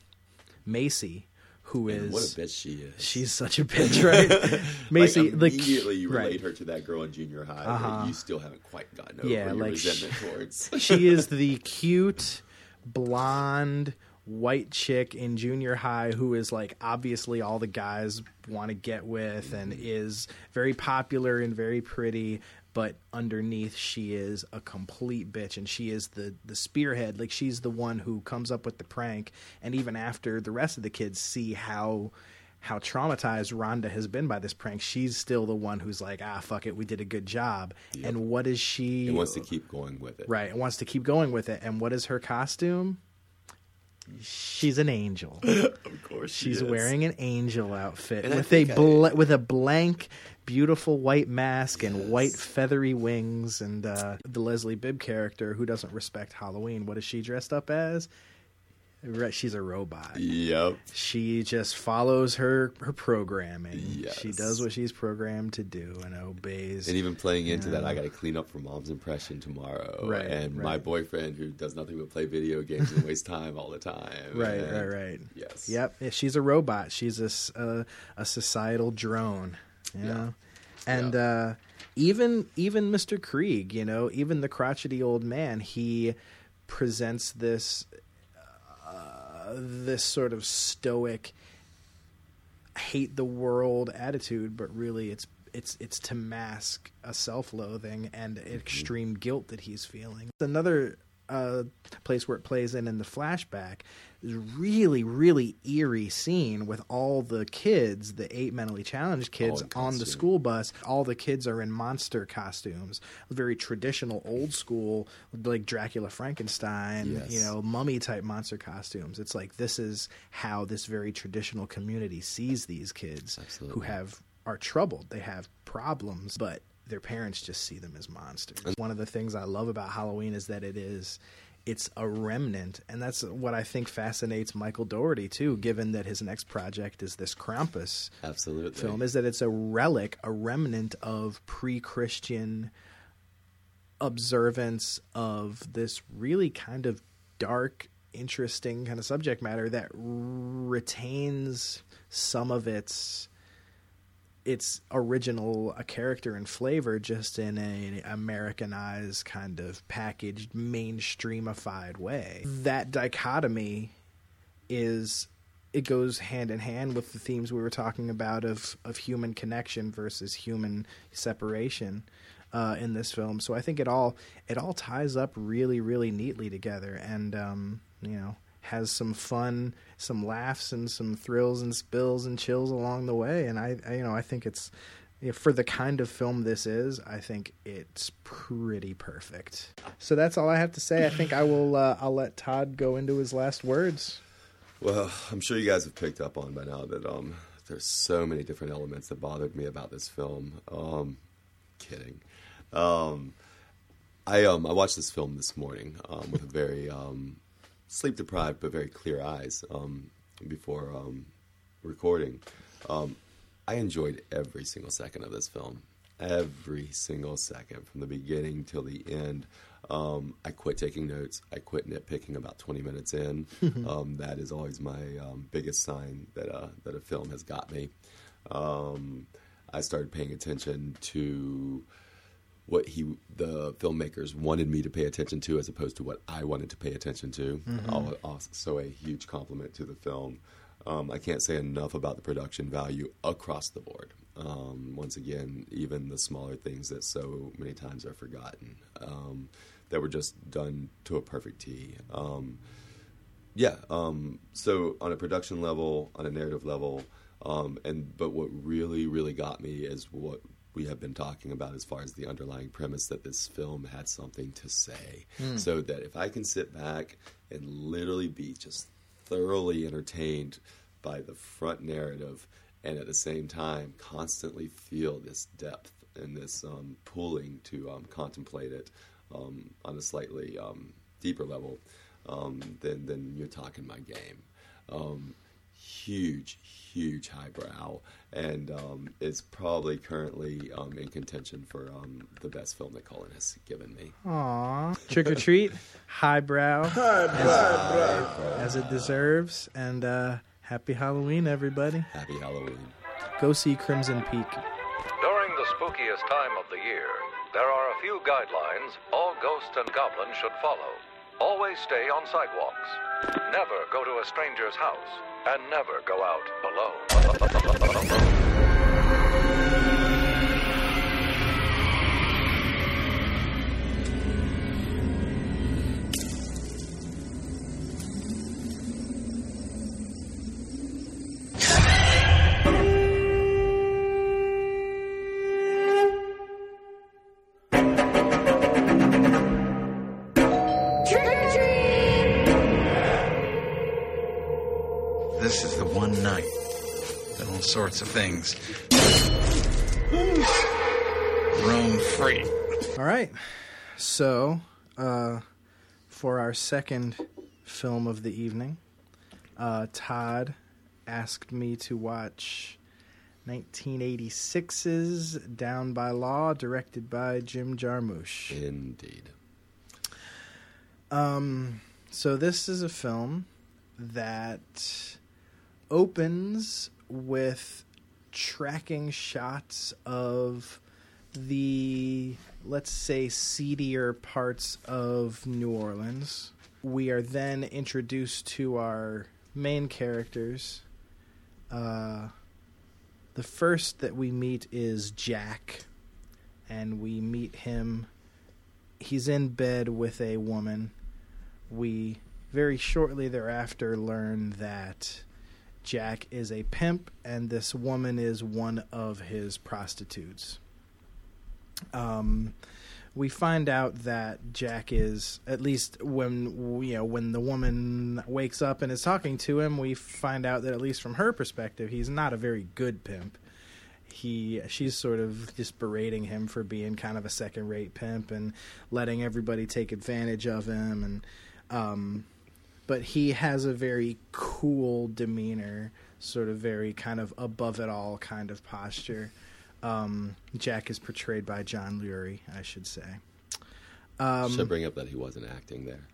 Macy, who is And what a bitch she is. she's such a bitch, right? Macy, like, the immediately you relate right. her to that girl in junior high Uh-huh. that you still haven't quite gotten over Yeah, your like resentment towards. she is the cute blonde white chick in junior high who is like obviously all the guys want to get with and is very popular and very pretty but underneath she is a complete bitch and she is the the spearhead like she's the one who comes up with the prank and even after the rest of the kids see how how traumatized Rhonda has been by this prank, she's still the one who's like, ah, fuck it, we did a good job. Yep. And what is she? He wants to keep going with it. Right, and wants to keep going with it. And what is her costume? She's an angel. of course, she She's is. wearing an angel outfit And with a think I- with a blank, beautiful white mask and white feathery wings. And uh, the Leslie Bibb character, who doesn't respect Halloween, what is she dressed up as? Right, She's a robot. Yep. She just follows her her programming. Yes. She does what she's programmed to do and obeys. And even playing into that, I got to clean up for mom's impression tomorrow. Right, And my boyfriend, who does nothing but play video games and waste time all the time. right, And- right, right. Yes. Yep. Yeah, She's a robot. She's a a societal drone. You Yeah. know? And Yeah. uh, even even Mr. Kreeg, you know, even the crotchety old man, he presents this this sort of stoic hate the world attitude, but really it's it's it's to mask a self-loathing and extreme guilt that he's feeling. Another uh, place where it plays in in the flashback is really really eerie scene with all the kids, the eight mentally challenged kids in on the school bus. All the kids are in monster costumes, very traditional, old school, like Dracula, Frankenstein, Yes. you know, mummy type monster costumes. It's like this is how this very traditional community sees these kids who have are troubled. They have problems, but their parents just see them as monsters. One of the things I love about Halloween is that it is it's a remnant and that's what I think fascinates Michael Dougherty too given that his next project is this Krampus Absolutely. film is that it's a relic, a remnant of pre-Christian observance of this really kind of dark, interesting kind of subject matter that retains some of its its original a character and flavor just in a Americanized kind of packaged mainstreamified way. That dichotomy is it goes hand in hand with the themes we were talking about of of human connection versus human separation uh, in this film. So I think it all it all ties up really really neatly together, and um, you know has some fun, some laughs, and some thrills and spills and chills along the way. And I, I you know I think it's for the kind of film this is, I think it's pretty perfect. So that's all I have to say. I think I will. Uh, I'll let Todd go into his last words. Well, I'm sure you guys have picked up on by now that um, there's so many different elements that bothered me about this film. Um, kidding. Um, I um, I watched this film this morning um, with a very um, sleep deprived but very clear eyes um, before um, recording. Um, I enjoyed every single second of this film. Every single second, from the beginning till the end. Um, I quit taking notes. I quit nitpicking about 20 minutes in. um, that is always my um, biggest sign that uh, that a film has got me. Um, I started paying attention to what he the filmmakers wanted me to pay attention to as opposed to what I wanted to pay attention to. Al- Also, so a huge compliment to the film. Um, I can't say enough about the production value across the board. Um, once again, even the smaller things that so many times are forgotten um, that were just done to a perfect T. Um, yeah. Um, so on a production level, on a narrative level, um, and but what really, really got me is what we have been talking about as far as the underlying premise that this film had something to say. So that if I can sit back and literally be just thoroughly entertained by the front narrative, and at the same time constantly feel this depth and this um, pulling to um, contemplate it um, on a slightly um, deeper level, um, then then you're talking my game. Huge, huge highbrow, and um, is probably currently um, in contention for um, the best film that Colin has given me. Aw. Trick or treat, highbrow, as, as it deserves. And uh, happy Halloween, everybody. Happy Halloween. Go see Crimson Peak. During the spookiest time of the year, there are a few guidelines all ghosts and goblins should follow. Always stay on sidewalks. Never go to a stranger's house. And never go out alone. Things. Roam free. All right. So, uh, for our second film of the evening, uh, Todd asked me to watch 1986's Down by Law, directed by Jim Jarmusch. Indeed. Um, so this is a film that opens with tracking shots of the let's say seedier parts of New Orleans. We are then introduced to our main characters. Uh, the first that we meet is Jack, and we meet him. He's in bed with a woman. We very shortly thereafter learn that Jack is a pimp, and this woman is one of his prostitutes. Um, we find out that Jack is at least when you know when the woman wakes up and is talking to him, we find out that at least from her perspective, he's not a very good pimp. He she's sort of just berating him for being kind of a second rate pimp and letting everybody take advantage of him and um, but he has a very cool demeanor, sort of very kind of above it all kind of posture. Um, Jack is portrayed by John Lurie, I should say. Um, Should bring up that he wasn't acting there.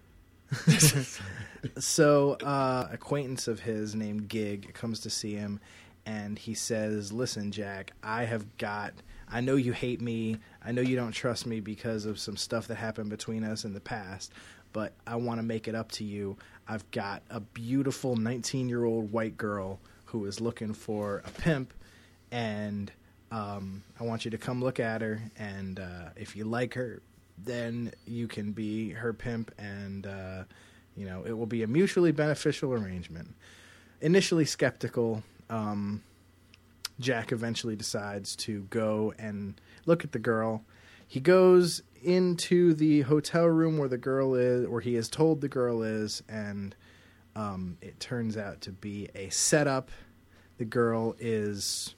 so, uh, acquaintance of his named Gig comes to see him, and he says, "Listen, Jack, I have got. I know you hate me. I know you don't trust me because of some stuff that happened between us in the past, but I want to make it up to you. I've got a beautiful 19-year-old white girl who is looking for a pimp, and." Um, I want you to come look at her, and uh, if you like her, then you can be her pimp, and uh, you know it will be a mutually beneficial arrangement. Initially skeptical, um, Jack eventually decides to go and look at the girl. He goes into the hotel room where the girl is, or he is told the girl is, and um, it turns out to be a setup. The girl is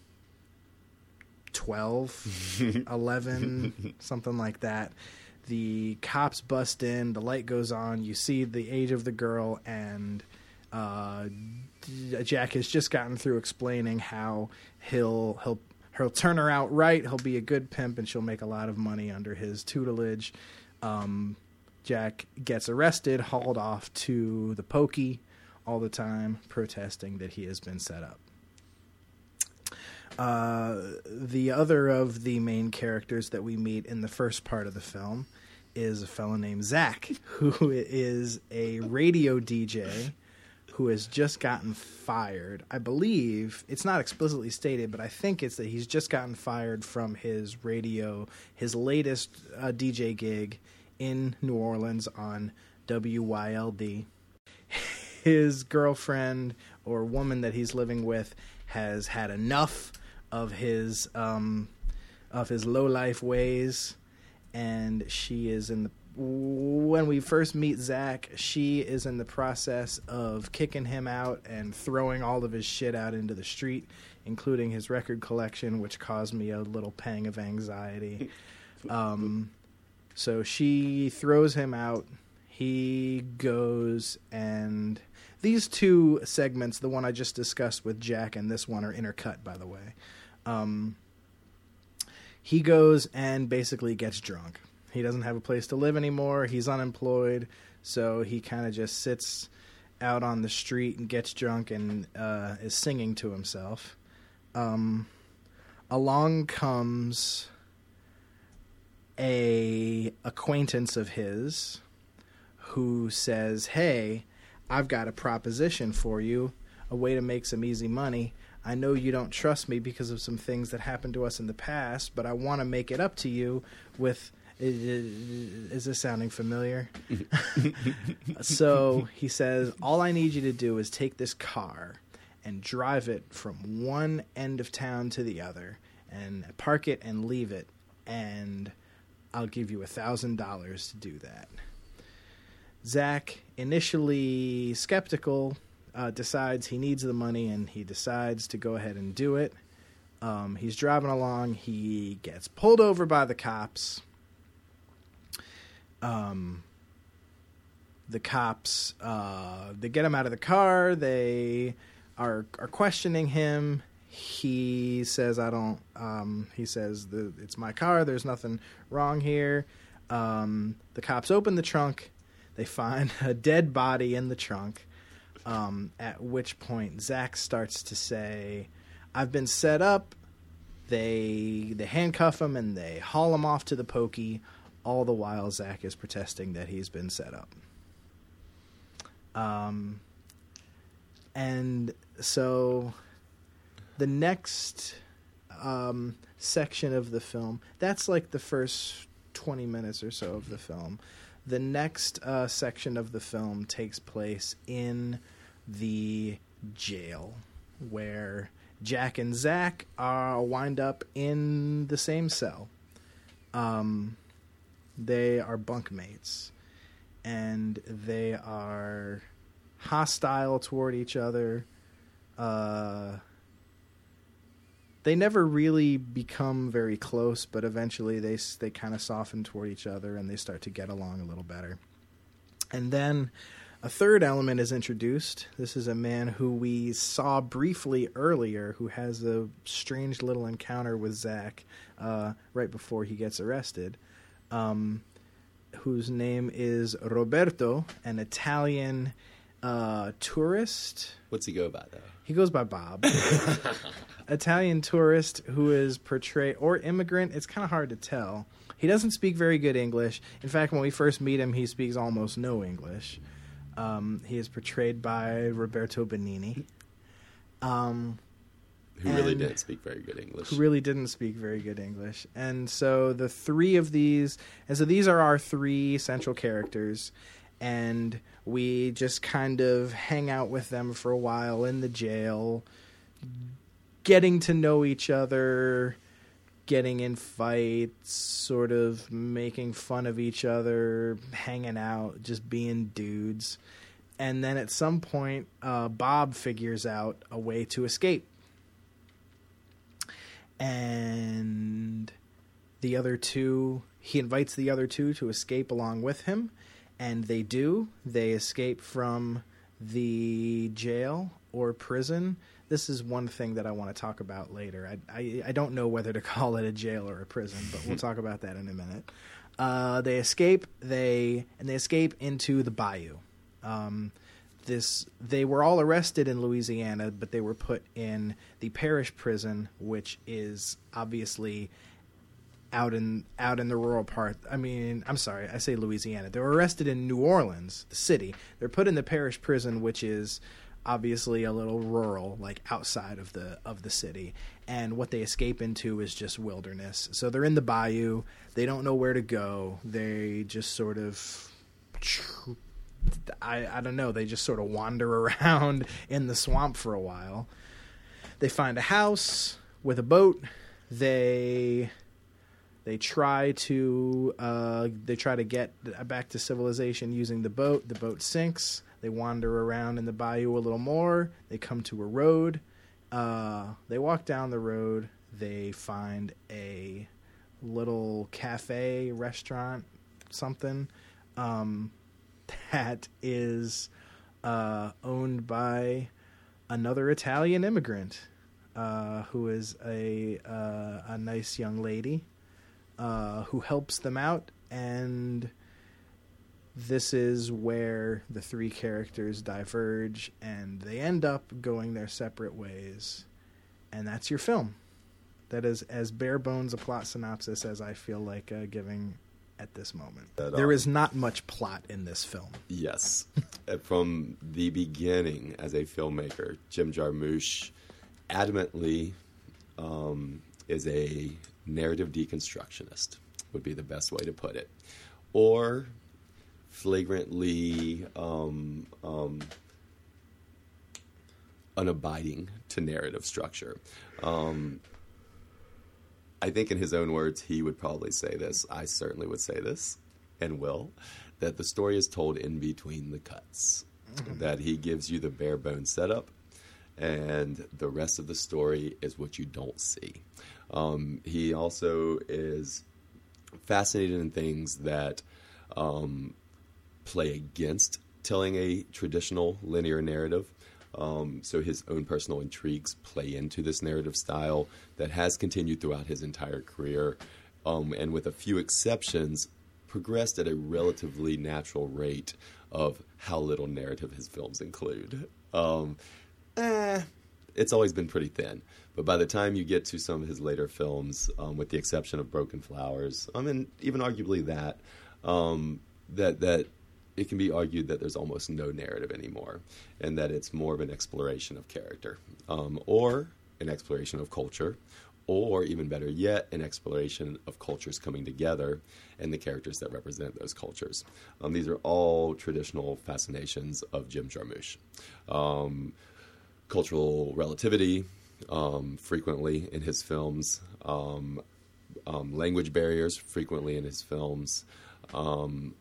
12, 11, something like that. The cops bust in, the light goes on, you see the age of the girl, and uh, Jack has just gotten through explaining how he'll he'll he'll turn her out right, he'll be a good pimp, and she'll make a lot of money under his tutelage. Um, Jack gets arrested, hauled off to the pokey all the time, protesting that he has been set up. Uh, the other of the main characters that we meet in the first part of the film is a fellow named Zach, who is a radio DJ who has just gotten fired. I believe it's not explicitly stated, but I think it's that he's just gotten fired from his radio, his latest uh, DJ gig in New Orleans on WYLD. His girlfriend or woman that he's living with has had enough of his um, of his low life ways, and she is in the. When we first meet Zach, she is in the process of kicking him out and throwing all of his shit out into the street, including his record collection, which caused me a little pang of anxiety. Um, so she throws him out. He goes and these two segments, the one I just discussed with Jack and this one, are intercut, by the way. Um, he goes and basically gets drunk. He doesn't have a place to live anymore. He's unemployed, so he kind of just sits out on the street and gets drunk and uh, is singing to himself. Um, along comes a acquaintance of his who says, "Hey, I've got a proposition for you, a way to make some easy money. I know you don't trust me because of some things that happened to us in the past, but I want to make it up to you with. Is this sounding familiar? so he says, All I need you to do is take this car and drive it from one end of town to the other and park it and leave it, and I'll give you a $1,000 to do that. Zach, initially skeptical, uh, decides he needs the money and he decides to go ahead and do it. Um, he's driving along. He gets pulled over by the cops. Um, the cops uh, they get him out of the car. They are are questioning him. He says, "I don't." Um, he says, "It's my car. There's nothing wrong here." Um, the cops open the trunk. They find a dead body in the trunk. Um, at which point, Zach starts to say, "I've been set up." They they handcuff him and they haul him off to the pokey. All the while, Zach is protesting that he's been set up. Um, and so the next um, section of the film, that's like the first 20 minutes or so of the film. The next uh, section of the film takes place in the jail where Jack and Zach are wind up in the same cell. Um, they are bunkmates and they are hostile toward each other. Uh, they never really become very close, but eventually they they kind of soften toward each other and they start to get along a little better. And then a third element is introduced. This is a man who we saw briefly earlier, who has a strange little encounter with Zach uh, right before he gets arrested. Um, whose name is Roberto, an Italian uh, tourist. What's he go by though? He goes by Bob. Italian tourist who is portrayed, or immigrant, it's kind of hard to tell. He doesn't speak very good English. In fact, when we first meet him, he speaks almost no English. Um, he is portrayed by Roberto Benigni. Um, Who really didn't speak very good English. who really didn't speak very good English. And so the three of these, and so these are our three central characters, and we just kind of hang out with them for a while in the jail, getting to know each other, getting in fights, sort of making fun of each other, hanging out, just being dudes. And then at some point, uh, Bob figures out a way to escape and the other two he invites the other two to escape along with him. And they do. They escape from the jail or prison. This is one thing that i want to talk about later. I, I, I don't know whether to call it a jail or a prison but we'll talk about that in a minute. Uh, they escape. They and they escape into the bayou. Um, this they were all arrested in Louisiana, but they were put in the parish prison, which is obviously out in out in the rural part. I mean, I'm sorry, I say Louisiana. They were arrested in New Orleans, the city. They're put in the parish prison, which is obviously a little rural, like outside of the of the city. And what they escape into is just wilderness. So they're in the bayou. They don't know where to go. They just sort of I, I don't know. They just sort of wander around in the swamp for a while. They find a house with a boat. They they try to uh, they try to get back to civilization using the boat. The boat sinks. They wander around in the bayou a little more. They come to a road. Uh, they walk down the road. They find a little cafe, restaurant, something. Um, that is uh, owned by another Italian immigrant uh, who is a uh, a nice young lady uh, who helps them out, and this is where the three characters diverge, and they end up going their separate ways, and that's your film. That is as bare bones a plot synopsis as I feel like uh, giving at this moment. At There is not much plot in this film. Yes. Uh, From the beginning, as a filmmaker, Jim Jarmusch adamantly um, is a narrative deconstructionist, would be the best way to put it. Or flagrantly um, um, unabiding to narrative structure. Um, I think, in his own words, he would probably say this. I certainly would say this and will that the story is told in between the cuts. that he gives you the bare bones setup, and the rest of the story is what you don't see. Um, he also is fascinated in things that um, play against telling a traditional linear narrative. Um, so his own personal intrigues play into this narrative style that has continued throughout his entire career, um, and with a few exceptions, progressed at a relatively natural rate of how little narrative his films include. Um, eh, it's always been pretty thin. But by the time you get to some of his later films, um, with the exception of Broken Flowers, I mean, even arguably that, um, that that it can be argued that there's almost no narrative anymore, and that it's more of an exploration of character, um, or an exploration of culture, or even better yet, an exploration of cultures coming together and the characters that represent those cultures. Um, these are all traditional fascinations of Jim Jarmusch. Um, cultural relativity, um, frequently in his films, um, um, language barriers, frequently in his films, um,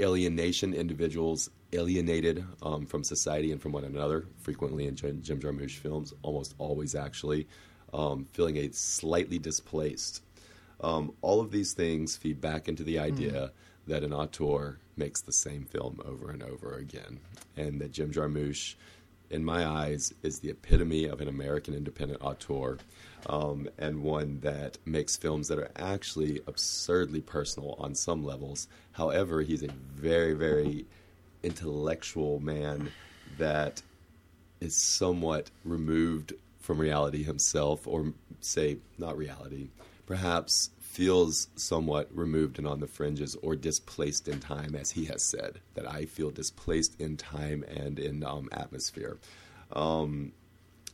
alienation, individuals alienated um, from society and from one another, frequently in Jim, Jim Jarmusch films, almost always actually, um, feeling a slightly displaced. Um, all of these things feed back into the idea that an auteur makes the same film over and over again, and that Jim Jarmusch, in my eyes, is the epitome of an American independent auteur, um, and one that makes films that are actually absurdly personal on some levels. However, he's a very, very intellectual man that is somewhat removed from reality himself, or say, not reality, perhaps feels somewhat removed and on the fringes or displaced in time, as he has said, that I feel displaced in time and in um, atmosphere. Um,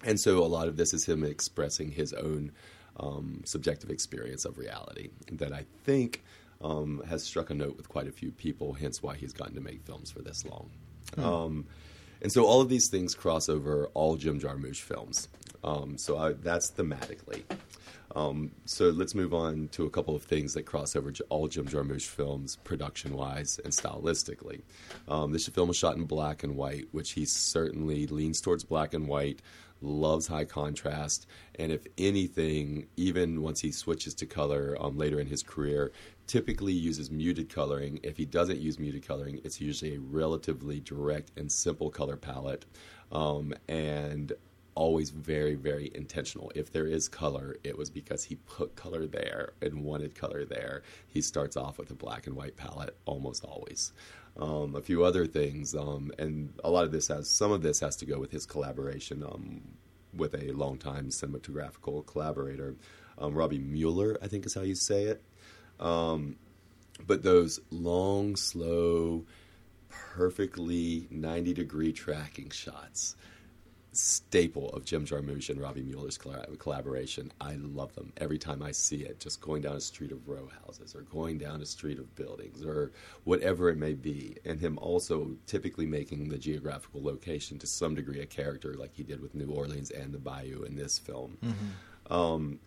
and so a lot of this is him expressing his own um, subjective experience of reality that I think um, has struck a note with quite a few people, hence why he's gotten to make films for this long. Um, and so all of these things cross over all Jim Jarmusch films. Um, so I, that's thematically. Um, so let's move on to a couple of things that cross over all Jim Jarmusch films, production-wise and stylistically. Um, this film was shot in black and white, which he certainly leans towards black and white, loves high contrast, and if anything, even once he switches to color um, later in his career, typically uses muted coloring. If he doesn't use muted coloring, it's usually a relatively direct and simple color palette, um, and always very, very intentional. If there is color, it was because he put color there and wanted color there. He starts off with a black and white palette almost always. Um, a few other things, um, and a lot of this has some of this has to go with his collaboration um, with a longtime cinematographical collaborator, um, Robby Müller, I think is how you say it. Um, but those long, slow, perfectly 90 degree tracking shots staple of Jim Jarmusch and Robby Müller's collaboration. I love them every time I see it. Just going down a street of row houses, or going down a street of buildings, or whatever it may be, and him also typically making the geographical location to some degree a character, like he did with New Orleans and the Bayou in this film. Um,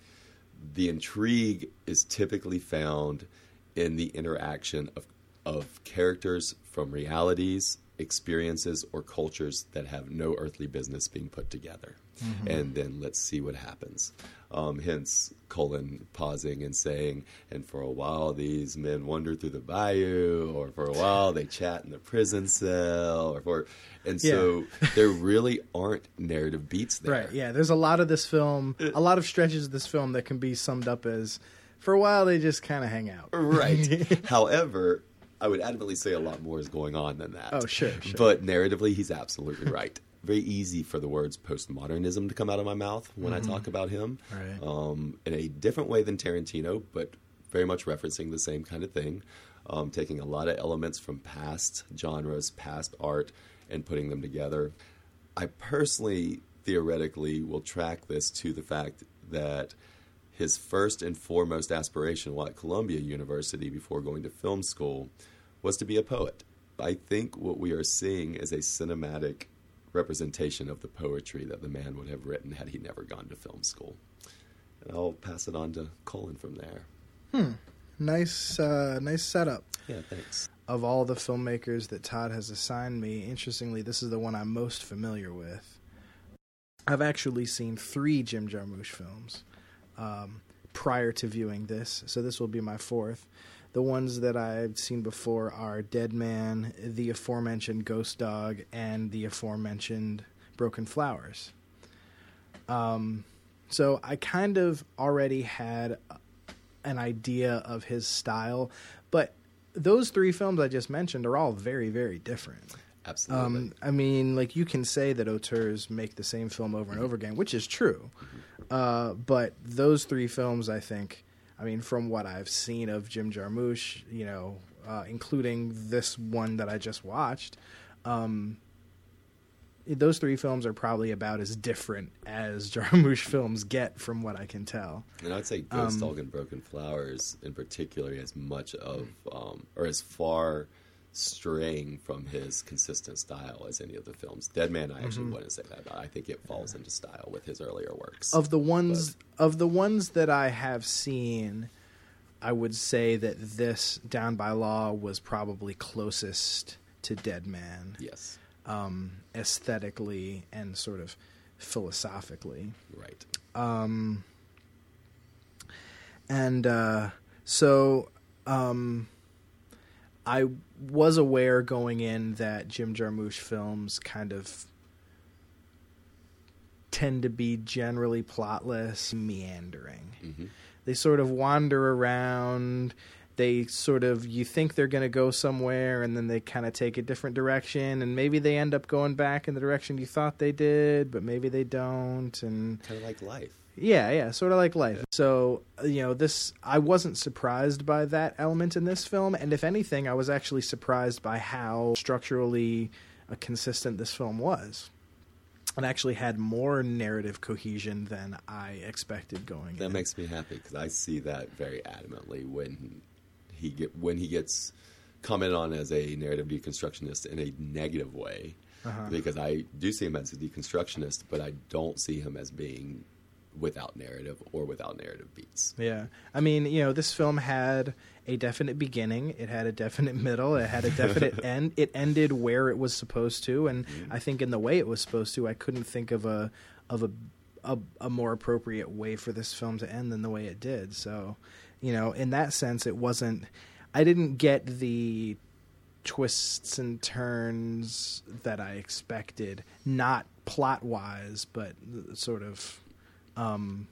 the intrigue is typically found in the interaction of of characters from realities, experiences, or cultures that have no earthly business being put together. And then let's see what happens. Um, hence, Colin pausing and saying, and for a while these men wander through the bayou, or for a while they chat in the prison cell, or for, and so there really aren't narrative beats there. Right. Yeah. There's a lot of this film, a lot of stretches of this film that can be summed up as, for a while they just kind of hang out. Right. However, I would adamantly say a lot more is going on than that. Oh, sure, sure. But narratively, he's absolutely right. Very easy for the words postmodernism to come out of my mouth when I talk about him. Right. Um, in a different way than Tarantino, but very much referencing the same kind of thing. Um, taking a lot of elements from past genres, past art, and putting them together. I personally, theoretically, will track this to the fact that his first and foremost aspiration while at Columbia University before going to film school was to be a poet. I think what we are seeing is a cinematic representation of the poetry that the man would have written had he never gone to film school. And I'll pass it on to Colin from there. Hmm. Nice, uh, nice setup. Yeah, thanks. of all the filmmakers that Todd has assigned me, interestingly, this is the one I'm most familiar with. I've actually seen three Jim Jarmusch films um, prior to viewing this, so this will be my fourth. The ones that I've seen before are Dead Man, the aforementioned Ghost Dog, and the aforementioned Broken Flowers. Um, so I kind of already had an idea of his style, but those three films I just mentioned are all very, very different. Absolutely. Um, I mean, like you can say that auteurs make the same film over and over again, which is true. Uh, but those three films, I think, I mean, from what I've seen of Jim Jarmusch, you know, uh, including this one that I just watched, um, those three films are probably about as different as Jarmusch films get, from what I can tell. And I'd say Ghost Um, Dog and Broken Flowers, in particular, as much of, um, or as far straying from his consistent style as any of the films. Dead Man, I actually wouldn't say that. about. I think it falls into style with his earlier works. of the ones of the ones that I have seen, I would say that this Down by Law was probably closest to Dead Man, yes, um, aesthetically and sort of philosophically. right. Um, and uh, so um, I was aware going in that Jim Jarmusch films kind of tend to be generally plotless, meandering. hmm They sort of wander around. They sort of you think they're going to go somewhere, and then they kind of take a different direction, and maybe they end up going back in the direction you thought they did, but maybe they don't, and Kind of like life. Yeah, yeah, sort of like life. So, uh, you know, this I wasn't surprised by that element in this film, and if anything, I was actually surprised by how structurally uh, consistent this film was. It actually had more narrative cohesion than I expected going That in. makes me happy because I see that very adamantly when he get when he gets commented on as a narrative deconstructionist in a negative way. Uh-huh. Because I do see him as a deconstructionist, but I don't see him as being without narrative or without narrative beats. Yeah. I mean, you know, this film had a definite beginning, it had a definite middle, it had a definite end. It ended where it was supposed to, and mm-hmm. I think in the way it was supposed to, I couldn't think of a of a a, a more appropriate way for this film to end than the way it did. So, you know, in that sense it wasn't I didn't get the twists and turns that I expected, not plot wise, but sort of um,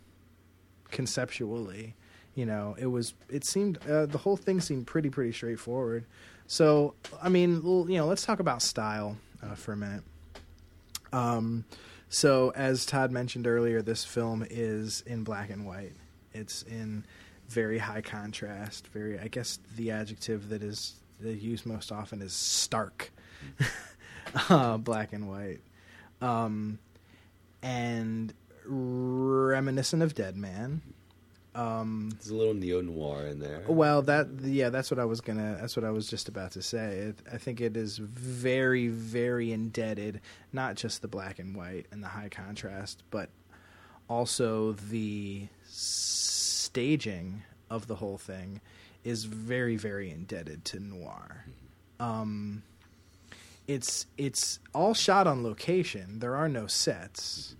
conceptually. You know, it was. It seemed uh, the whole thing seemed pretty pretty straightforward. So, I mean, you know, let's talk about style uh, for a minute. Um, so, as Todd mentioned earlier, this film is in black and white. It's in very high contrast. Very, I guess, the adjective that is used most often is stark, uh, black and white, um, and reminiscent of Dead Man. Um, There's a little neo noir in there. well, that yeah, that's what I was gonna. That's what I was just about to say. It, I think it is very, very indebted, not just the black and white and the high contrast, but also the staging of the whole thing is very, very indebted to noir. Um, it's it's all shot on location. There are no sets,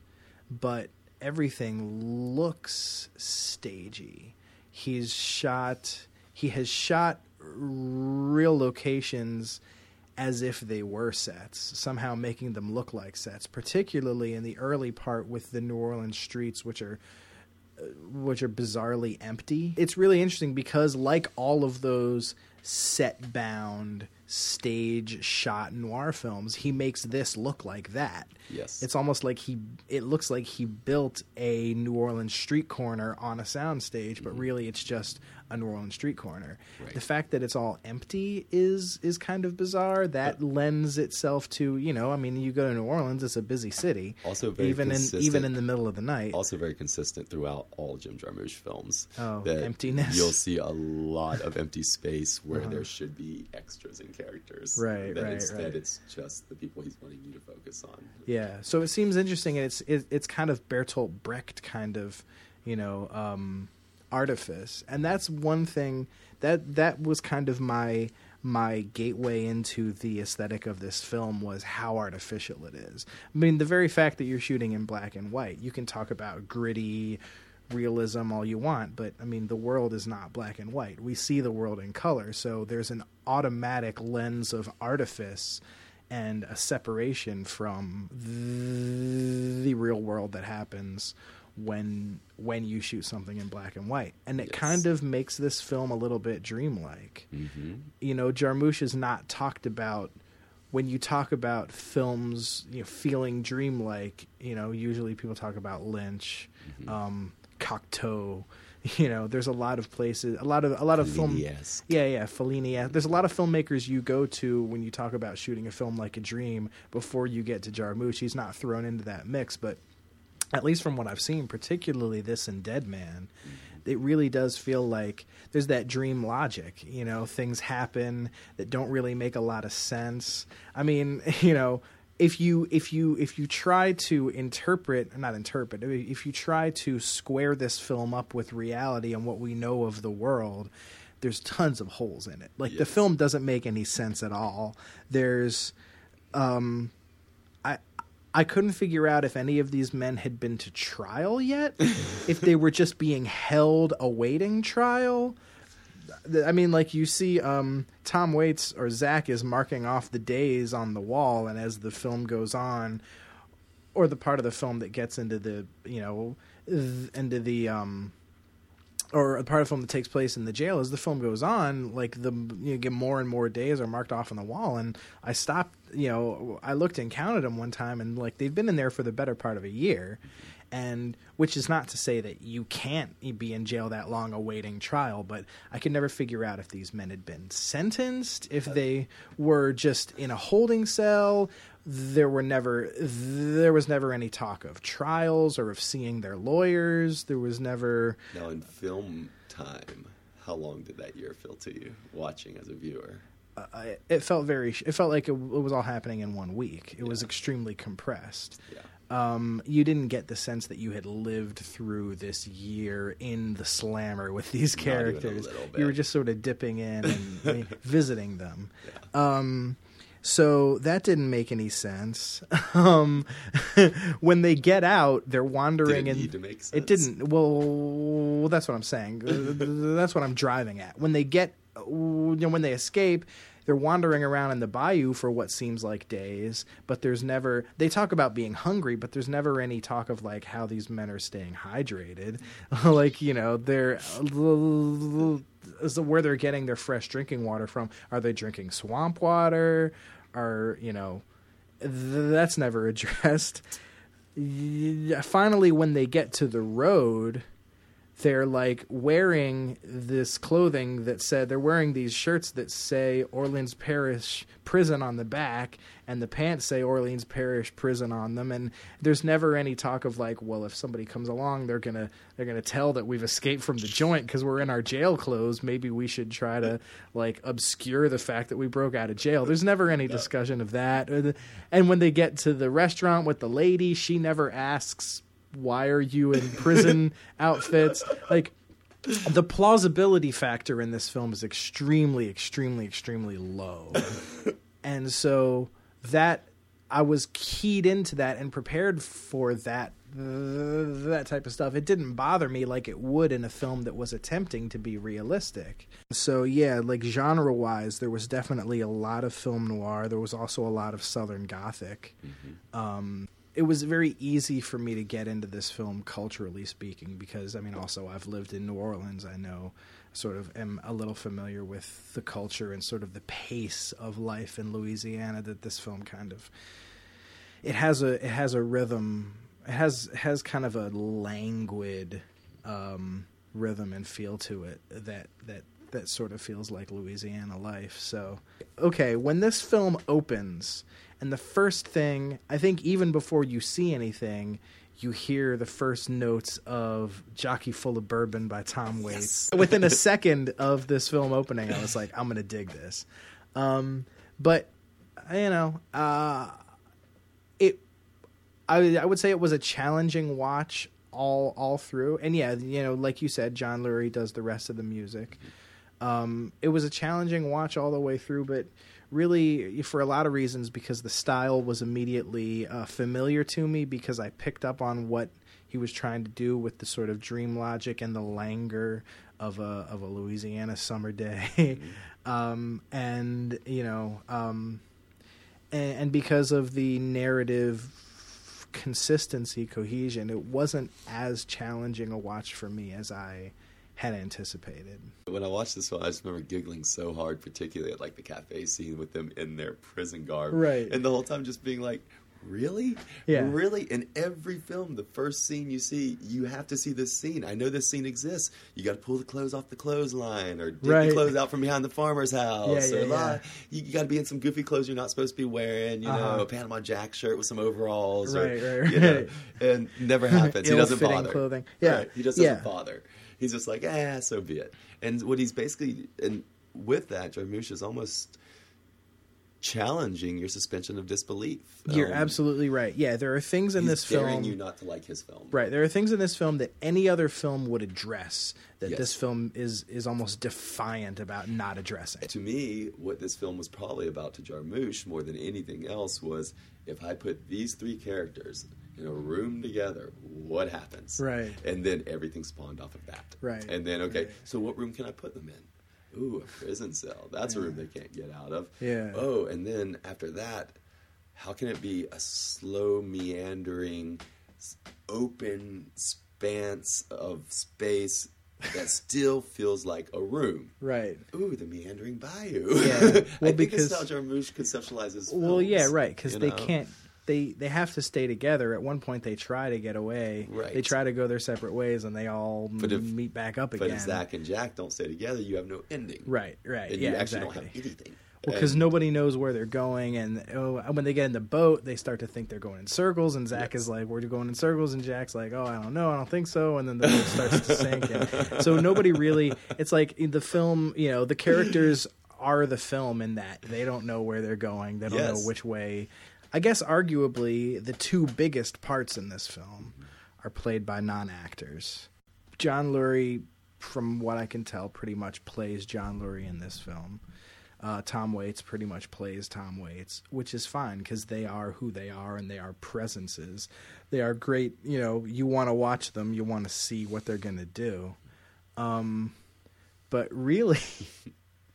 but everything looks stagey. He's shot. He has shot real locations as if they were sets, somehow making them look like sets. Particularly in the early part with the New Orleans streets, which are uh, which are bizarrely empty. It's really interesting because, like all of those set bound stage shot noir films, he makes this look like that. Yes. It's almost like he it looks like he built a New Orleans street corner on a soundstage, but mm-hmm. really it's just a New Orleans street corner. Right. The fact that it's all empty is is kind of bizarre. That lends itself to, you know, I mean you go to New Orleans, it's a busy city. Also very even in even in the middle of the night. also very consistent throughout all Jim Jarmusch films. Oh, that emptiness. You'll see a lot of empty space where there should be extras and characters. Uh-huh. Right, That right, instead right. it's just the people he's wanting you to focus on. Yeah, so it seems interesting, and it's it, it's kind of Bertolt Brecht kind of, you know, um, artifice, and that's one thing that that was kind of my my gateway into the aesthetic of this film was how artificial it is. I mean, the very fact that you're shooting in black and white, you can talk about gritty realism all you want, but I mean, the world is not black and white. We see the world in color, so there's an automatic lens of artifice and a separation from the, real world that happens when when you shoot something in black and white. And it Yes. kind of makes this film a little bit dreamlike. Hmm you know jarmusch is not talked about when you talk about films you know feeling dreamlike you know usually people talk about lynch Mm-hmm. um cocteau you know there's a lot of places a lot of a lot of film yeah yeah fellini there's a lot of filmmakers you go to when you talk about shooting a film like a dream before you get to jarmusch. He's not thrown into that mix but at least from what I've seen, particularly this and Dead Man, it really does feel like there's that dream logic. You know, things happen that don't really make a lot of sense. I mean, you know, if you if you if you try to interpret, not interpret, if you try to square this film up with reality and what we know of the world. There's tons of holes in it. Like the film doesn't make any sense at all. There's um I couldn't figure out if any of these men had been to trial yet, if they were just being held awaiting trial. I mean, like you see, um, Tom Waits or Zach is marking off the days on the wall, and as the film goes on, or the part of the film that gets into the you know th- into the um, or a part of the film that takes place in the jail as the film goes on like the you know, get more and more days are marked off on the wall and i stopped you know i looked and counted them one time and like they've been in there for the better part of a year and which is not to say that you can't be in jail that long awaiting trial but i could never figure out if these men had been sentenced if uh, they were just in a holding cell there were never there was never any talk of trials or of seeing their lawyers. There was never Now, in film time, how long did that year feel to you watching as a viewer? I, it felt very it felt like it, it was all happening in one week. It was extremely compressed. Yeah. um, you didn't get the sense that you had lived through this year in the slammer with these Not even a characters. you were just sort of dipping in and visiting them. Um, so that didn't make any sense. Um, when they get out they're wandering Did it in need to make it didn't well that's what i'm saying. That's what i'm driving at. When they get you know, when they escape they're wandering around in the bayou for what seems like days but there's never they talk about being hungry but there's never any talk of like how these men are staying hydrated. Like you know they're where they're getting their fresh drinking water from are they drinking swamp water? Are you know th- that's never addressed. Finally when they get to the road they're like wearing this clothing that said they're wearing these shirts that say Orleans Parish prison on the back and the pants say Orleans Parish prison on them and there's never any talk of like well if somebody comes along they're going to they're to tell that we've escaped from the joint cuz we're in our jail clothes. Maybe we should try to like obscure the fact that we broke out of jail. There's never any discussion of that. And when they get to the restaurant with the lady she never asks why are you in prison outfits. Like the plausibility factor in this film is extremely extremely extremely low. And so that i was keyed into that and prepared for that that type of stuff. It didn't bother me like it would in a film that was attempting to be realistic. So yeah like genre wise there was definitely a lot of film noir. There was also a lot of southern gothic. Um it was very easy for me to get into this film culturally speaking because I mean also I've lived in New Orleans I know sort of am a little familiar with the culture and sort of the pace of life in Louisiana that this film kind of it has a it has a rhythm it has has kind of a languid um, rhythm and feel to it that that that sort of feels like Louisiana life. So, okay, when this film opens, and the first thing I think, even before you see anything, you hear the first notes of "Jockey Full of Bourbon" by Tom Waits. Within a second of this film opening, I was like, "I'm gonna dig this." Um, but you know, uh, it I I would say it was a challenging watch all all through. And yeah, you know, like you said, John Lurie does the rest of the music. Um, it was a challenging watch all the way through, but really for a lot of reasons because the style was immediately uh, familiar to me because I picked up on what he was trying to do with the sort of dream logic and the languor of a of a Louisiana summer day, um, and you know, um, and, and because of the narrative consistency, cohesion, it wasn't as challenging a watch for me as I had anticipated. When I watched this one, I just remember giggling so hard, particularly at like the cafe scene with them in their prison garb, Right. And the whole time just being like, "Really, Yeah. really." In every film, the first scene you see, you have to see this scene. I know this scene exists. You got to pull the clothes off the clothesline, or dig Right. the clothes out from behind the farmer's house, Yeah, or yeah, yeah. You, you got to be in some goofy clothes you're not supposed to be wearing. You Uh-huh. know, a Panama Jack shirt with some overalls, or, Right, right, you know, right. and never happens. he doesn't bother. clothing. Yeah, Right. He just doesn't bother. He's just like, ah, so be it. And what he's basically, and with that, Jarmusch is almost challenging your suspension of disbelief. You're Um, absolutely right. Yeah, there are things in this film. you not to like his film. Right, there are things in this film that any other film would address that Yes. this film is is almost defiant about not addressing. To me, what this film was probably about to Jarmusch more than anything else was if I put these three characters in a room together, what happens? Right. And then everything spawned off of that. Right. And then, okay, Right. so what room can I put them in? Ooh, a prison cell. That's a room they can't get out of. Yeah. Oh, and then after that, how can it be a slow, meandering, open expanse of space that still feels like a room? Right. Ooh, the meandering bayou. Yeah. I Well, think because- how Jarmusch conceptualizes. Well, yeah, right, because they know? can't. They they have to stay together. At one point, they try to get away. Right. They try to go their separate ways, and they all But if- meet back up again. But if Zach and Jack don't stay together, you have no ending. Right. Right. And yeah. you actually exactly. don't have anything. because nobody knows where they're going, and oh, when they get in the boat, they start to think they're going in circles, and Zach Yes. is like, "We're going in circles," and Jack's like, "Oh, I don't know, I don't think so," and then the boat starts to sink, and so nobody really. It's like in the film, you know, the characters are the film in that they don't know where they're going, they don't know which way. I guess arguably the two biggest parts in this film are played by non-actors. John Lurie, from what I can tell, pretty much plays John Lurie in this film. Uh, Tom Waits pretty much plays Tom Waits, which is fine because they are who they are and they are presences. They are great. You know, you want to watch them, you want to see what they're going to do. Um, but really,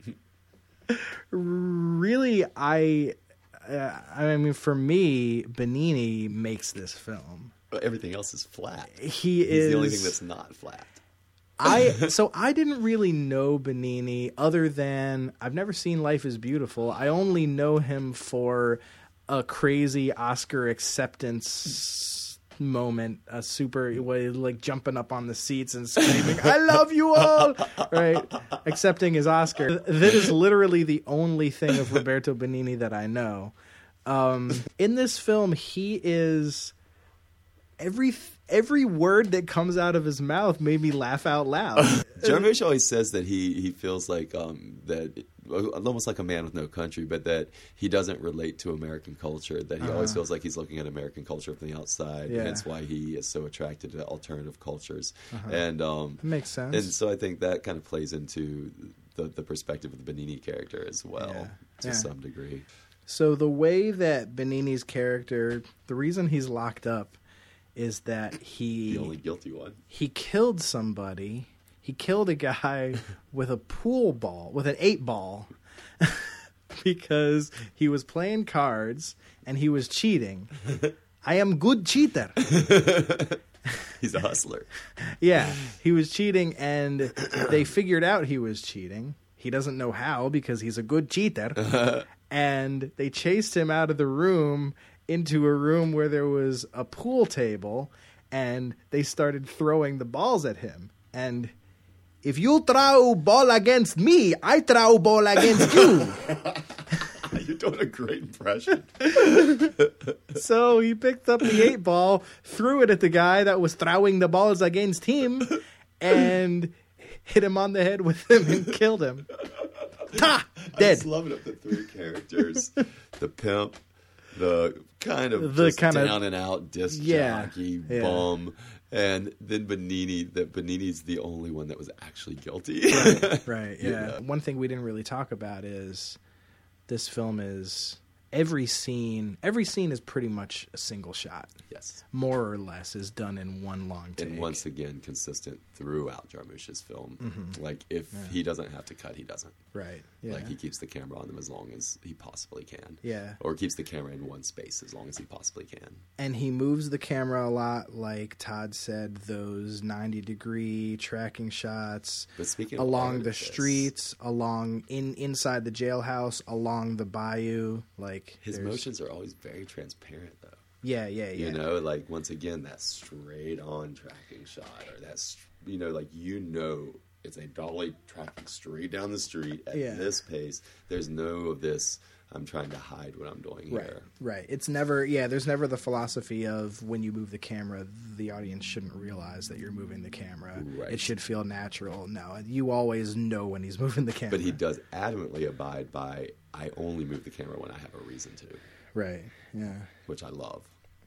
really, I, uh, I mean, for me, Benigni makes this film. Everything else is flat. He He's is the only thing that's not flat. I so I didn't really know Benigni other than I've never seen Life is Beautiful. I only know him for a crazy Oscar acceptance moment, a super way like jumping up on the seats and screaming, "I love you all!" Right, accepting his Oscar. That is literally the only thing of Roberto Benigni that I know. Um, in this film, he is every every word that comes out of his mouth made me laugh out loud. john Jarmusch always says that he, he feels like um, that almost like a man with no country, but that he doesn't relate to American culture. That he always feels like he's looking at American culture from the outside. Yeah. Hence why he is so attracted to alternative cultures. And um, Makes sense. And so I think that kind of plays into the, the perspective of the Benigni character as well Yeah. to Yeah. some degree. So the way that Benigni's character, the reason he's locked up, is that he The only guilty one. he killed somebody. He killed a guy with a pool ball, with an eight ball, because he was playing cards and he was cheating. I am good cheater. He's a hustler. Yeah, he was cheating, and they figured out he was cheating. He doesn't know how because he's a good cheater. and they chased him out of the room into a room where there was a pool table, and they started throwing the balls at him. And if you throw ball against me, I throw ball against you. You're doing a great impression. so he picked up the eight ball, threw it at the guy that was throwing the balls against him, and hit him on the head with him and killed him. Ta! Dead. I just love it of the three characters: the pimp, the kind of The kinda- down and out disc Yeah, jockey yeah. bum, and then Benigni. That Benigni's the only one that was actually guilty. right You yeah know? one thing we didn't really talk about is this film is every scene every scene is pretty much a single shot yes. more or less is done in one long take And once again, consistent throughout Jarmusch's film. Mm-hmm. Like if he doesn't have to cut, he doesn't. right yeah Like he keeps the camera on them as long as he possibly can. Yeah. Or keeps the camera in one space as long as he possibly can. and he moves the camera a lot like todd said those 90 degree tracking shots But speaking of along the artifice, streets along in inside the jailhouse along the bayou like His there's- motions are always very transparent, though. yeah yeah yeah You know, like once again, that straight on tracking shot, or that's you know, like you know, it's a dolly tracking straight down the street at Yeah. this pace. There's no of this. I'm trying to hide what I'm doing Right, here. right. It's never, yeah. There's never the philosophy of when you move the camera, the audience shouldn't realize that you're moving the camera. Right. It should feel natural. No, you always know when he's moving the camera. But he does adamantly abide by. I only move the camera when I have a reason to, right? Yeah, which I love.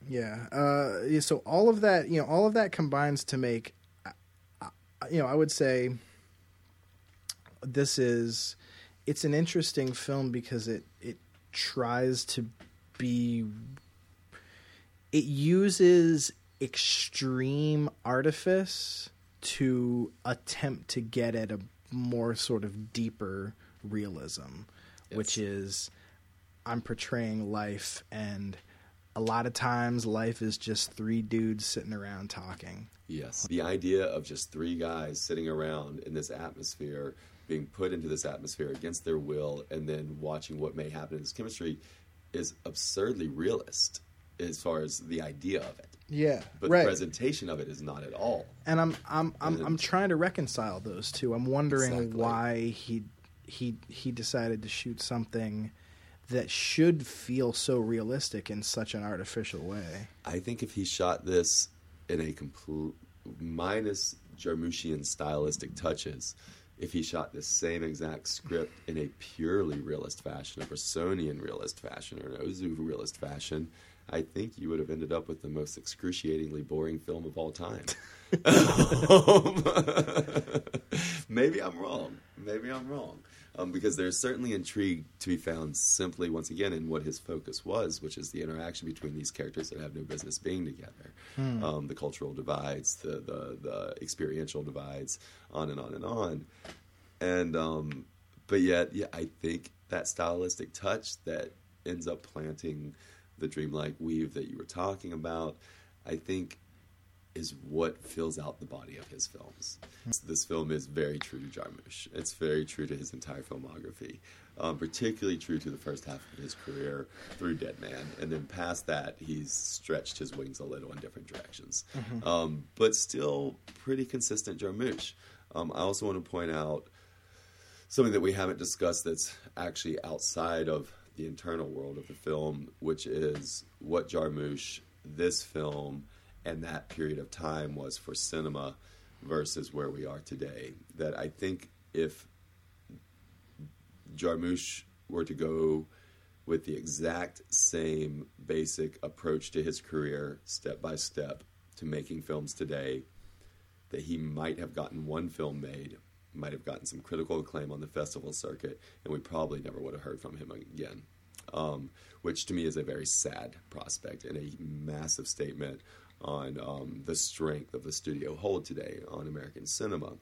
yeah. Uh, yeah, so all of that, you know, all of that combines to make, uh, uh, you know, I would say this is, it's an interesting film because it it tries to be it uses extreme artifice to attempt to get at a more sort of deeper realism, which is I'm portraying life, and a lot of times life is just three dudes sitting around talking. Yes. The idea of just three guys sitting around in this atmosphere, being put into this atmosphere against their will, and then watching what may happen in this chemistry is absurdly realist as far as the idea of it. Yeah, But the presentation of it is not at all. and I'm I'm I'm And- I'm trying to reconcile those two. I'm wondering Exactly. why he he he decided to shoot something that should feel so realistic in such an artificial way. I think if he shot this in a complete minus Jarmuschian stylistic touches, if he shot the same exact script in a purely realist fashion, a Bressonian realist fashion, or an Ozu realist fashion, I think you would have ended up with the most excruciatingly boring film of all time. Um, maybe I'm wrong. Maybe I'm wrong. Um, because there's certainly intrigue to be found simply, once again, in what his focus was, which is the interaction between these characters that have no business being together. Um, the cultural divides, the, the, the experiential divides, on and on and on. And, um, but yet, yeah, I think that stylistic touch that ends up planting the dreamlike weave that you were talking about, I think is what fills out the body of his films. This film is very true to Jarmusch. It's very true to his entire filmography, um, particularly true to the first half of his career through Dead Man, and then past that, he's stretched his wings a little in different directions, um, but still pretty consistent Jarmusch. Um, I also want to point out something that we haven't discussed that's actually outside of the internal world of the film, which is what Jarmusch, this film, and that period of time was for cinema versus where we are today. That I think if Jarmusch were to go with the exact same basic approach to his career, step by step, to making films today, that he might have gotten one film made, might have gotten some critical acclaim on the festival circuit, and we probably never would have heard from him again. Um, which to me is a very sad prospect and a massive statement on um, the strength of the studio hold today on American cinema.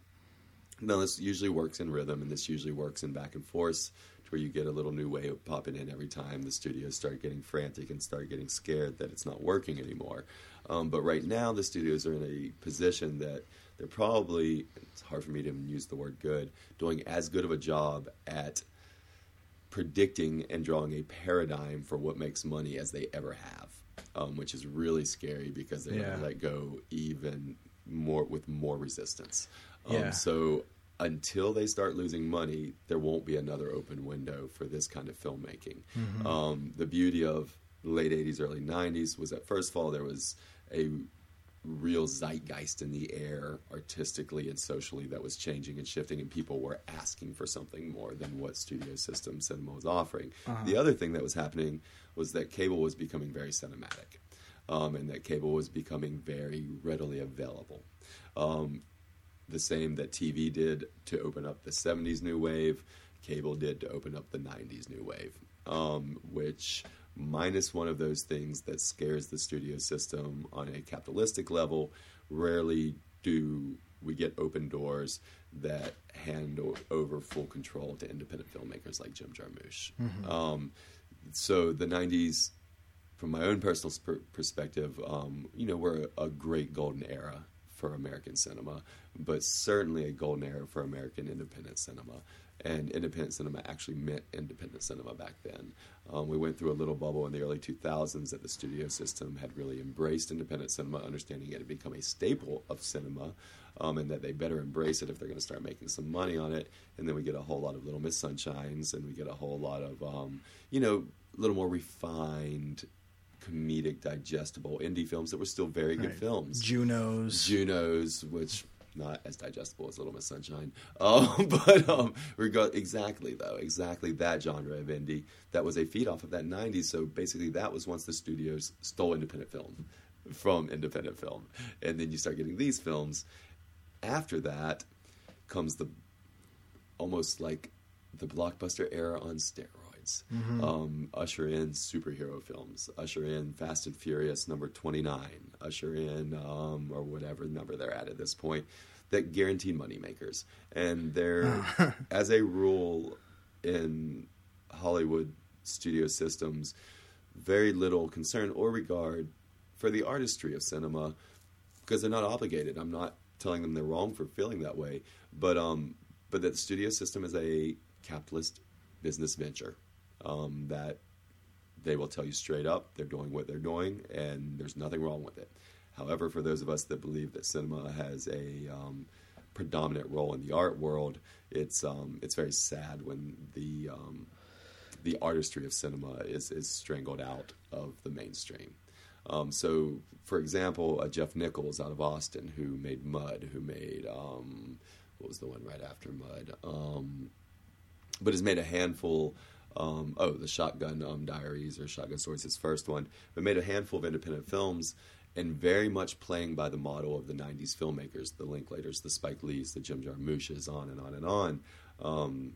Now, this usually works in rhythm, and this usually works in back and forth, to where you get a little new wave popping in every time the studios start getting frantic and start getting scared that it's not working anymore. Um, but right now, the studios are in a position that they're probably, it's hard for me to even use the word good, doing as good of a job at predicting and drawing a paradigm for what makes money as they ever have, um, which is really scary because they're Yeah. let go even more with more resistance. Um, Yeah. So until they start losing money, there won't be another open window for this kind of filmmaking. Um, the beauty of late 80s, early 90s was that, first of all, there was a real zeitgeist in the air artistically and socially that was changing and shifting and people were asking for something more than what studio system cinema was offering the other thing that was happening was that cable was becoming very cinematic um, and that cable was becoming very readily available. Um, the same that TV did to open up the 70s new wave, cable did to open up the 90s new wave, um, which minus one of those things that scares the studio system on a capitalistic level, rarely do we get open doors that hand over full control to independent filmmakers like Jim Jarmusch. Um, so the 90s, from my own personal sp- perspective, um, you know, were a, a great golden era for American cinema, but certainly a golden era for American independent cinema. And independent cinema actually meant independent cinema back then. Um, we went through a little bubble in the early 2000s that the studio system had really embraced independent cinema, understanding it had become a staple of cinema, um, and that they better embrace it if they're going to start making some money on it. And then we get a whole lot of Little Miss Sunshines, and we get a whole lot of, um, you know, a little more refined, comedic, digestible indie films that were still very good Right. films. Junos. Junos, which not as digestible as Little Miss Sunshine, um, but um, regard exactly though, exactly that genre of indie that was a feed off of that '90s. So basically, that was once the studios stole independent film from independent film, and then you start getting these films. After that comes the almost like the blockbuster era on steroids. Um, usher in superhero films. Usher in Fast and Furious number twenty nine. Usher in um, or whatever number they're at at this point that guaranteed money makers. And they're as a rule in Hollywood studio systems, very little concern or regard for the artistry of cinema because they're not obligated. I'm not telling them they're wrong for feeling that way, but um, but that the studio system is a capitalist business venture um, that they will tell you straight up they're doing what they're doing and there's nothing wrong with it. However, for those of us that believe that cinema has a um, predominant role in the art world, it's um, it's very sad when the um, the artistry of cinema is, is strangled out of the mainstream. Um, so, for example, uh, Jeff Nichols out of Austin, who made Mud, who made um, what was the one right after Mud, um, but has made a handful. Um, oh, the Shotgun um, Diaries or Shotgun Stories, his first one, but made a handful of independent films and very much playing by the model of the '90s filmmakers, the Linklaters, the Spike Lees, the Jim Jarmusches, on and on and on. Um,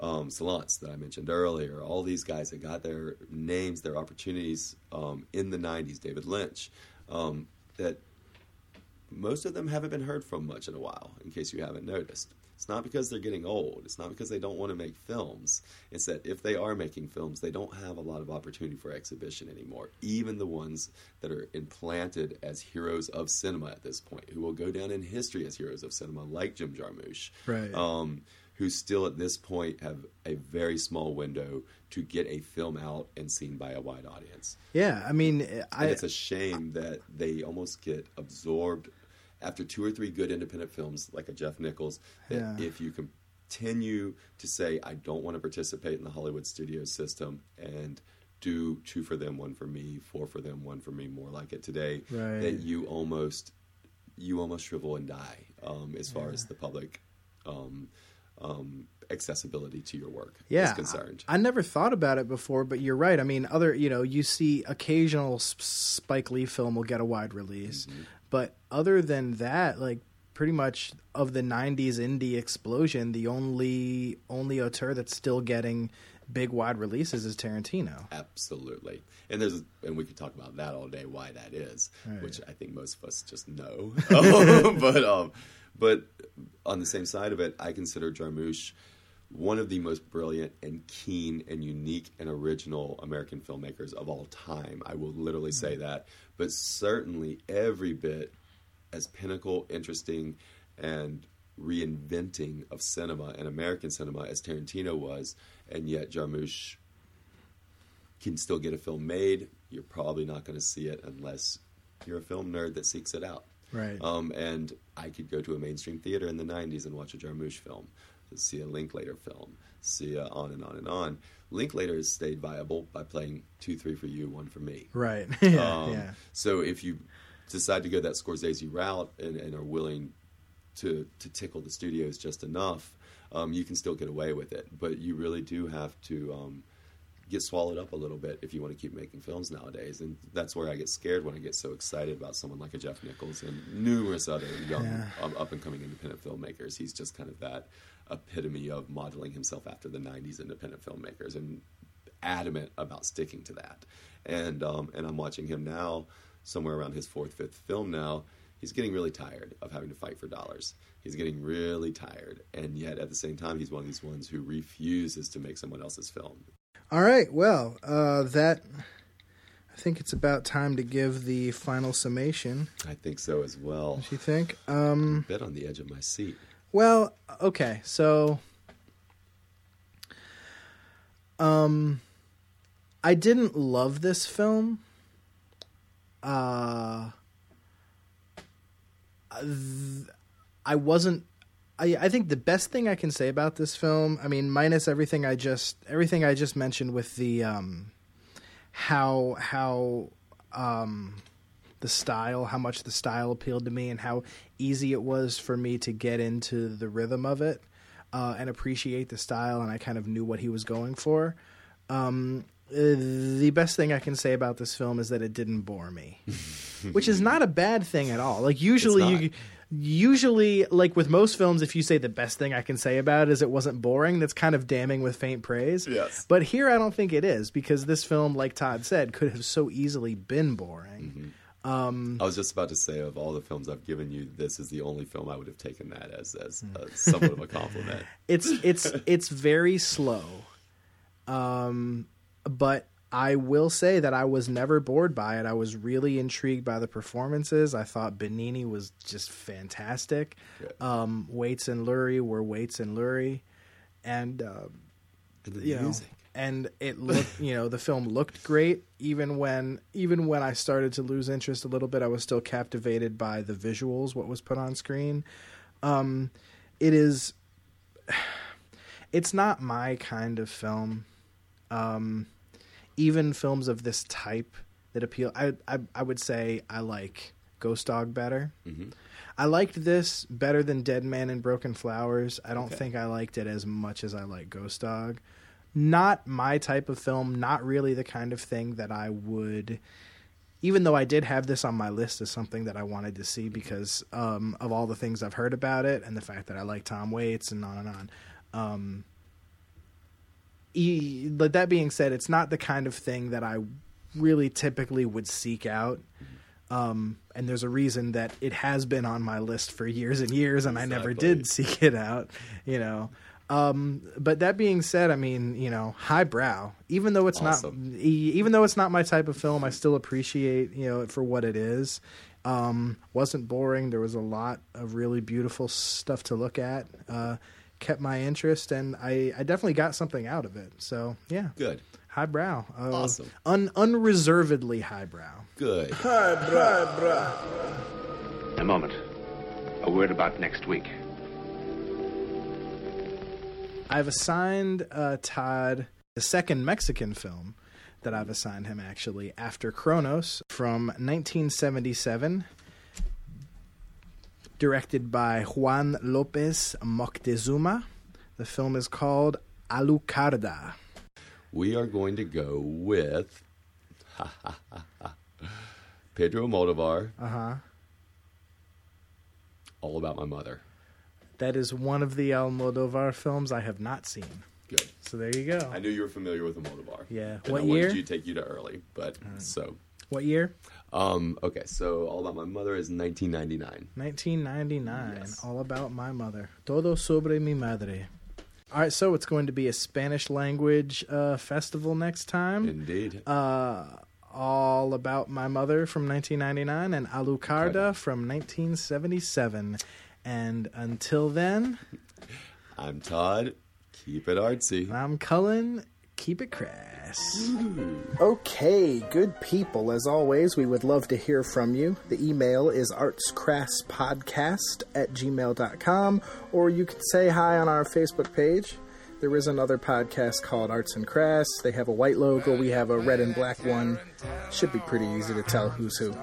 um, Salants that I mentioned earlier, all these guys that got their names, their opportunities um, in the 90s, David Lynch, um, that most of them haven't been heard from much in a while, in case you haven't noticed. It's not because they're getting old. It's not because they don't want to make films. It's that if they are making films, they don't have a lot of opportunity for exhibition anymore. Even the ones that are implanted as heroes of cinema at this point, who will go down in history as heroes of cinema, like Jim Jarmusch, Right. um, who still at this point have a very small window to get a film out and seen by a wide audience. Yeah, I mean, I it's a shame that they almost get absorbed after two or three good independent films, like a Jeff Nichols. That Yeah. if you continue to say, "I don't want to participate in the Hollywood studio system," and do two for them, one for me, four for them, one for me, more like it today, Right. that you almost you almost shrivel and die um, as far as the public um, um, accessibility to your work yeah, is concerned. I, I never thought about it before, but you're right. I mean, other you know, you see occasional Spike Lee film will get a wide release, Mm-hmm. But other than that, like pretty much of the '90s indie explosion, the only only auteur that's still getting big wide releases is Tarantino. Absolutely, and there's and we could talk about that all day. Why that is, Right. which I think most of us just know. But um, but on the same side of it, I consider Jarmusch one of the most brilliant and keen and unique and original American filmmakers of all time. I will literally say that, but certainly every bit as pinnacle, interesting, and reinventing of cinema and American cinema as Tarantino was, and yet Jarmusch can still get a film made. You're probably not going to see it unless you're a film nerd that seeks it out. Right. Um, and I could go to a mainstream theater in the 90s and watch a Jarmusch film, see a Linklater film, see a on and on and on. Linklater has stayed viable by playing two, three for you, one for me. Right. yeah. Um, yeah. So if you decide to go that Scorsese route and, and are willing to to tickle the studios just enough, um, you can still get away with it. But you really do have to um, get swallowed up a little bit if you want to keep making films nowadays. And that's where I get scared when I get so excited about someone like a Jeff Nichols and numerous other young, Yeah. um, up and coming independent filmmakers. He's just kind of that epitome of modeling himself after the 90s independent filmmakers and adamant about sticking to that. And, um, and I'm watching him now, somewhere around his fourth, fifth film now. He's getting really tired of having to fight for dollars. He's getting really tired. And yet, at the same time, he's one of these ones who refuses to make someone else's film. All right. Well, uh, that I think it's about time to give the final summation. I think so as well. What do you think? Um, bit on the edge of my seat. well, okay. So, um, I didn't love this film. Uh, th- I wasn't. I, I think the best thing I can say about this film, I mean, minus everything I just everything I just mentioned with the um, how how um, the style, how much the style appealed to me, and how easy it was for me to get into the rhythm of it uh, and appreciate the style, and I kind of knew what he was going for. Um, the best thing I can say about this film is that it didn't bore me, which is not a bad thing at all. Like usually you usually like with most films if you say the best thing I can say about it is it wasn't boring, that's kind of damning with faint praise. Yes. But here I don't think it is because this film like Todd said could have so easily been boring. I was just about to say, of all the films I've given you, this is the only film I would have taken that as as uh, somewhat of a compliment. it's it's it's very slow um but i will say that i was never bored by it. I was really intrigued by the performances. I thought benigni was just fantastic. Good. um waits and lurie were waits and lurie. And uh you know music. and it looked you know the film looked great. Even when even when i started to lose interest a little bit i was still captivated by the visuals what was put on screen. Um it is it's not my kind of film. Um even films of this type that appeal i i, I would say i like ghost dog better I liked this better than Dead Man and Broken Flowers. I don't Okay. think I liked it as much as I like Ghost Dog. Not my type of film, not really the kind of thing that I would even though I did have this on my list as something that I wanted to see because um, of all the things I've heard about it and the fact that I like Tom Waits and on and on. Um, but that being said, it's not the kind of thing that I really typically would seek out. Um, and there's a reason that it has been on my list for years and years, and I never did seek it out. You know. Um, but that being said, I mean, you know, highbrow. Even though it's Awesome. not, even though it's not my type of film, I still appreciate you know it for what it is. Um, wasn't boring. There was a lot of really beautiful stuff to look at. Uh, kept my interest, and I, I definitely got something out of it. So yeah, Good. highbrow, uh, Awesome. un, unreservedly highbrow. Good. Highbrow. A moment. A word about next week. I've assigned uh, Todd the second Mexican film that I've assigned him actually after Cronos from 1977, directed by Juan Lopez Moctezuma. The film is called Alucarda. We are going to go with Pedro Almodovar. Uh huh. All about my mother. That is one of the Almodovar films I have not seen. Good. So there you go. I knew you were familiar with Moldovar. Yeah. And What I year? wanted you take you to early, but so. What year? Um, okay, so All About My Mother is 1999. 1999. Yes. All about my mother. Todo sobre mi madre. All right, so it's going to be a Spanish language uh, festival next time. Indeed. Uh, all about my mother from 1999 and Alucarda Carda. from 1977. And until then, I'm Todd. Keep it artsy. I'm Colin. Keep it crass. Okay, good people. As always, we would love to hear from you. The email is artscrasspodcast at gmail.com, or you can say hi on our Facebook page. There is another podcast called Arts and Crass. They have a white logo, we have a red and black one. Should be pretty easy to tell who's who.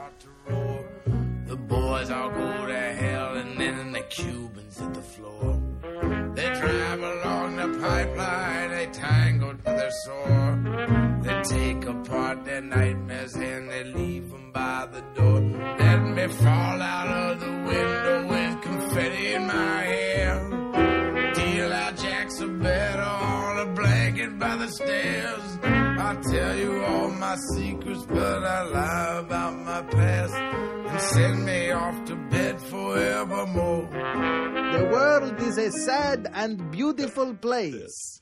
The boys all go to hell and then the Cubans hit the floor. They drive along the pipeline, sore. They take apart their nightmares and they leave them by the door. Let me fall out of the window with confetti in my hair. Deal out jacks of better on a blanket by the stairs. I tell you all my secrets, but I lie about my past and send me off to bed forevermore. The world is a sad and beautiful place.